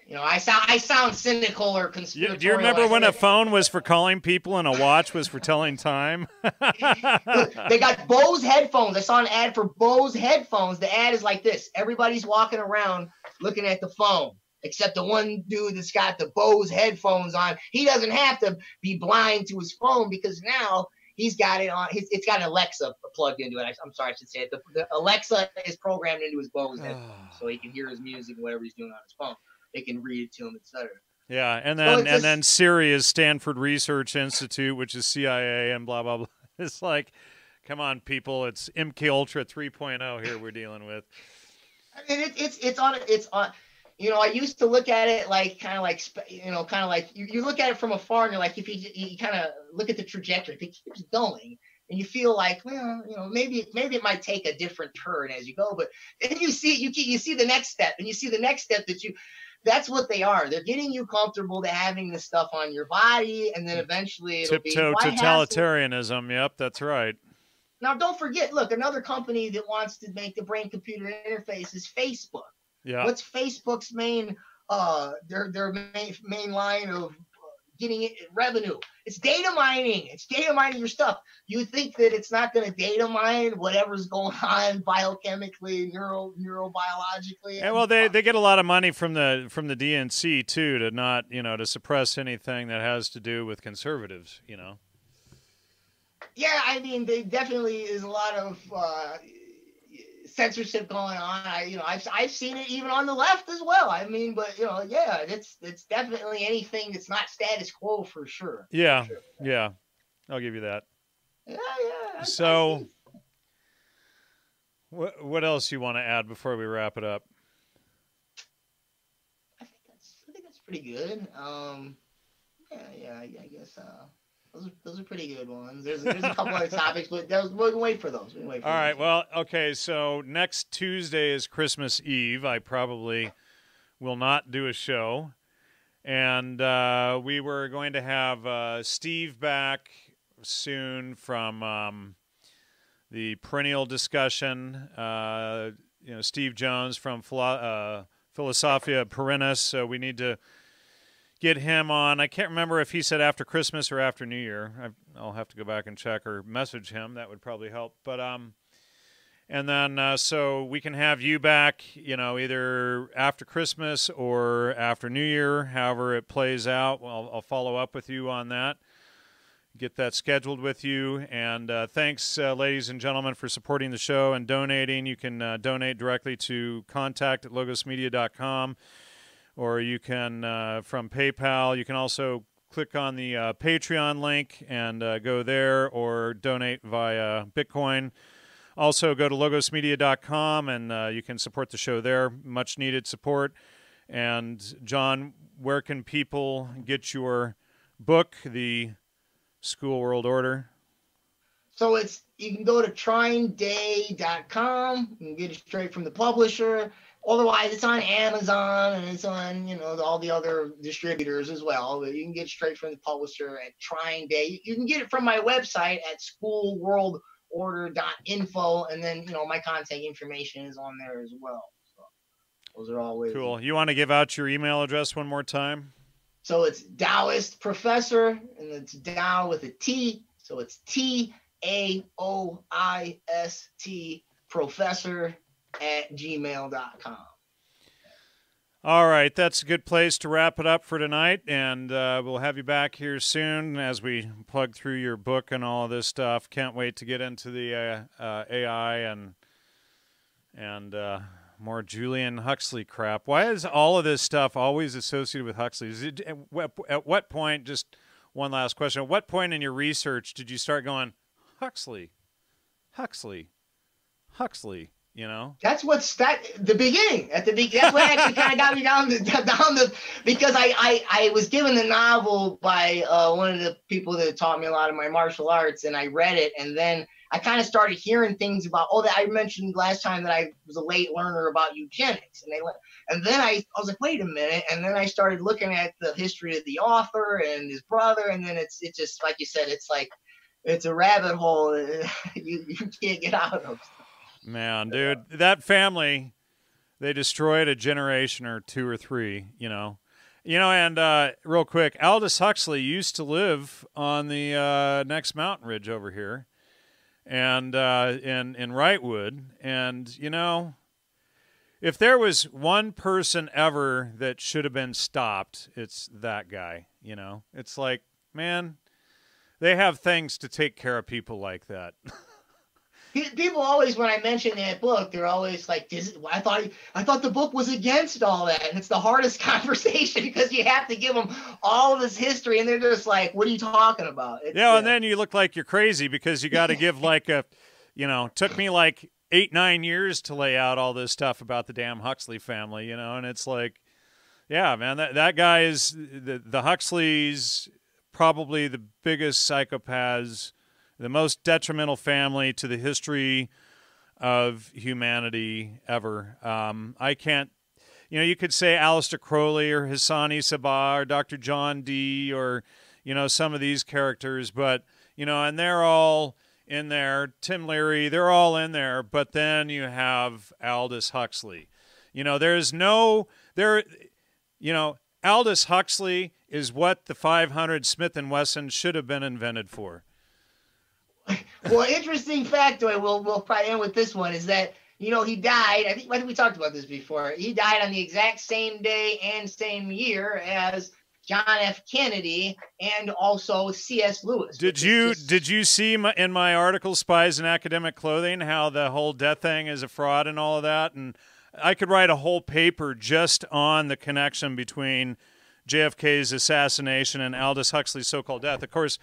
you know, I sound I sound cynical or conspiratorial. Do you remember when a phone was for calling people and a watch was for telling time? they got Bose headphones. I saw an ad for Bose headphones. The ad is like this: everybody's walking around looking at the phone, except the one dude that's got the Bose headphones on. He doesn't have to be blind to his phone because now he's got it on. It's got an Alexa plugged into it. I, am sorry, I should say it. The, the Alexa is programmed into his Bose headphones, so he can hear his music whatever he's doing on his phone they can read it to them, etc. Yeah, and then so and then Siri is Stanford Research Institute, which is CIA, and blah blah blah. It's like, come on, people, it's MK Ultra 3.0 here we're dealing with. I mean, it, it's it's on it's on. You know, I used to look at it like kind of like you know, kind of like you, you look at it from afar and you're like, if you you kind of look at the trajectory, if it keeps going, and you feel like, well, you know, maybe maybe it might take a different turn as you go, but then you see you you see the next step, and you see the next step that you that's what they are. They're getting you comfortable to having this stuff on your body, and then mm. eventually it'll tiptoe be, totalitarianism. Yep, that's right. Now, don't forget. Look, another company that wants to make the brain-computer interface is Facebook. Yeah. What's Facebook's main uh their their main main line of getting it, revenue. It's data mining. It's data mining your stuff. You think that it's not going to data mine whatever's going on biochemically, neuro neurobiologically? Yeah, well, they, they get a lot of money from the from the DNC too to not you know to suppress anything that has to do with conservatives. You know. Yeah, I mean, there definitely is a lot of uh, censorship going on. I, you know, I've I've seen it even on the left as well. I mean, but you know, yeah, it's it's definitely anything that's not status quo for sure. Yeah, for sure. yeah, I'll give you that. Yeah, yeah. So, what what else you want to add before we wrap it up? I think that's I think that's pretty good. Um, yeah, yeah, I, I guess. Uh, those are, those are pretty good ones. There's, there's a couple other topics, but those, we can wait for those. We can wait for All right. those. Well, okay. So next Tuesday is Christmas Eve. I probably will not do a show, and uh, we were going to have uh, Steve back soon from um, the perennial discussion. Uh, you know, Steve Jones from Philo- uh, Philosophia Perennis. So we need to get him on. I can't remember if he said after Christmas or after New Year. I, will have to go back and check or message him. That would probably help. But um, and then uh, so we can have you back. You know, either after Christmas or after New Year, however it plays out. Well, I'll follow up with you on that. Get that scheduled with you. And uh, thanks, uh, ladies and gentlemen, for supporting the show and donating. You can uh, donate directly to contact at logosmedia.com or you can uh, from PayPal. You can also click on the uh, Patreon link and uh, go there, or donate via Bitcoin. Also, go to logosmedia.com and uh, you can support the show there. Much needed support. And John, where can people get your book, The School World Order? So it's you can go to trineday.com. and get it straight from the publisher. Otherwise, it's on Amazon and it's on you know all the other distributors as well. But you can get straight from the publisher at TrineDay. You can get it from my website at schoolworldorder.info, and then you know my contact information is on there as well. So those are all ways. Cool. You want to give out your email address one more time? So it's Taoist Professor, and it's Tao with a T. So it's T A O I S T Professor at gmail.com. All right, that's a good place to wrap it up for tonight, and uh, we'll have you back here soon as we plug through your book and all this stuff. Can't wait to get into the uh, uh, AI and and uh, more Julian Huxley crap. Why is all of this stuff always associated with Huxley? Is It, at what point? Just one last question: At what point in your research did you start going Huxley, Huxley, Huxley? You know? That's what's that the beginning. At the beginning that's what actually kind of got me down the down the because I, I i was given the novel by uh, one of the people that taught me a lot of my martial arts and i read it and then i kind of started hearing things about oh that i mentioned last time that i was a late learner about eugenics and they went and then I, I was like wait a minute and then i started looking at the history of the author and his brother and then it's it just like you said it's like it's a rabbit hole. You, you can't get out of Man, dude, that family, they destroyed a generation or two or three, you know. You know, and uh, real quick, Aldous Huxley used to live on the uh, next mountain ridge over here, and uh, in in Wrightwood. And you know, if there was one person ever that should have been stopped, it's that guy. You know, it's like, man, they have things to take care of people like that. people always when i mention that book they're always like i thought i thought the book was against all that and it's the hardest conversation because you have to give them all of this history and they're just like what are you talking about? It's, yeah, and then you look like you're crazy because you got to give like a you know took me like eight nine years to lay out all this stuff about the damn huxley family you know and it's like yeah man that, that guy is the, the huxleys probably the biggest psychopaths the most detrimental family to the history of humanity ever. Um, I can't, you know, you could say Aleister Crowley or Hassan-i Sabbah or Dr. John Dee or, you know, some of these characters, but, you know, and they're all in there. Tim Leary, they're all in there. But then you have Aldous Huxley. You know, there's no, there, you know, Aldous Huxley is what the 500 Smith and Wesson should have been invented for. well, interesting factoid. We'll we'll probably end with this one. Is that you know he died? I think I think we talked about this before. He died on the exact same day and same year as John F. Kennedy and also C.S. Lewis. Did you just... did you see my, in my article "Spies in Academic Clothing" how the whole death thing is a fraud and all of that? And I could write a whole paper just on the connection between JFK's assassination and Aldous Huxley's so-called death. Of course,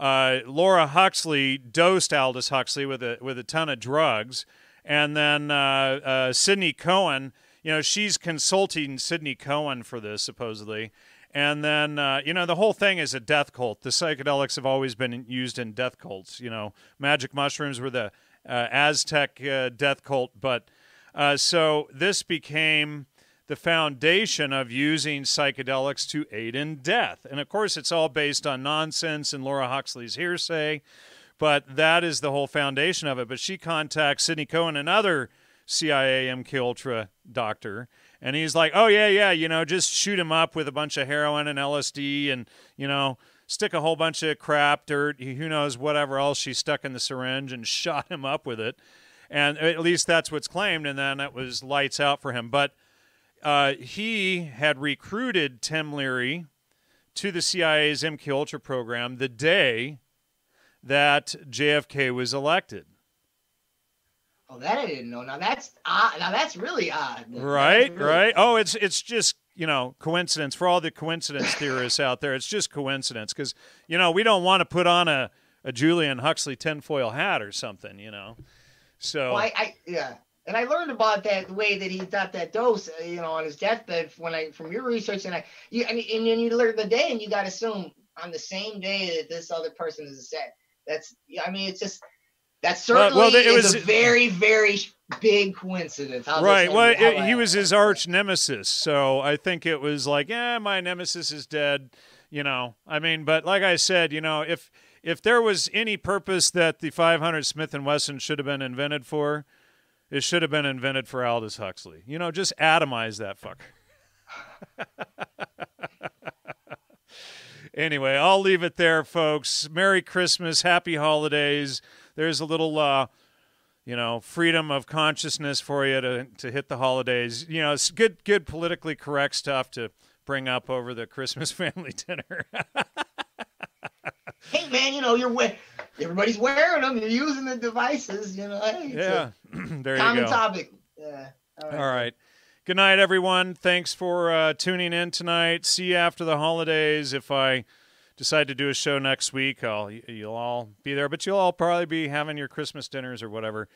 uh, Laura Huxley dosed Aldous Huxley with a with a ton of drugs, and then uh, uh, Sidney Cohen. You know, she's consulting Sidney Cohen for this supposedly and then, uh, you know, the whole thing is a death cult. The psychedelics have always been used in death cults. You know, magic mushrooms were the uh, Aztec uh, death cult. But so this became the foundation of using psychedelics to aid in death. And of course, it's all based on nonsense and Laura Huxley's hearsay. But that is the whole foundation of it. But she contacts Sidney Cohen, another CIA MK Ultra doctor, and he's like, "Oh yeah, yeah, you know, just shoot him up with a bunch of heroin and LSD, and you know, stick a whole bunch of crap, dirt, who knows, whatever else she stuck in the syringe, and shot him up with it." And at least that's what's claimed, and then it was lights out for him. But uh, he had recruited Tim Leary to the CIA's MK Ultra program the day that JFK was elected. Oh, that I didn't know. Now that's odd. Now that's really odd. Right, really right. Odd. Oh, it's it's just you know coincidence for all the coincidence theorists out there. It's just coincidence because you know we don't want to put on a a Julian Huxley tinfoil hat or something. You know, so well, I, I yeah. And I learned about that the way that he got that dose, uh, you know, on his deathbed when I from your research, and I, you, and, and then you learn the day, and you got to assume on the same day that this other person is set. That's, I mean, it's just that certainly well, well, it was a very, very big coincidence. right. Well, it, he was his arch nemesis, so I think it was like, yeah, my nemesis is dead. You know, I mean, but like I said, you know, if if there was any purpose that the 500 Smith and Wesson should have been invented for, it should have been invented for Aldous Huxley. You know, just atomize that fucker. anyway, I'll leave it there, folks. Merry Christmas, Happy Holidays there's a little uh, you know freedom of consciousness for you to to hit the holidays. You know, it's good good politically correct stuff to bring up over the Christmas family dinner. hey man, you know you're we- everybody's wearing them. You're using the devices. You know, hey, yeah, there you common go. topic. Yeah. All right. All right. Good night, everyone. Thanks for uh, tuning in tonight. See you after the holidays. If I decide to do a show next week, I'll you'll all be there, but you'll all probably be having your Christmas dinners or whatever.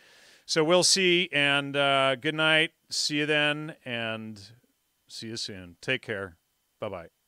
So we'll see. And uh, good night. See you then, and see you soon. Take care. Bye bye.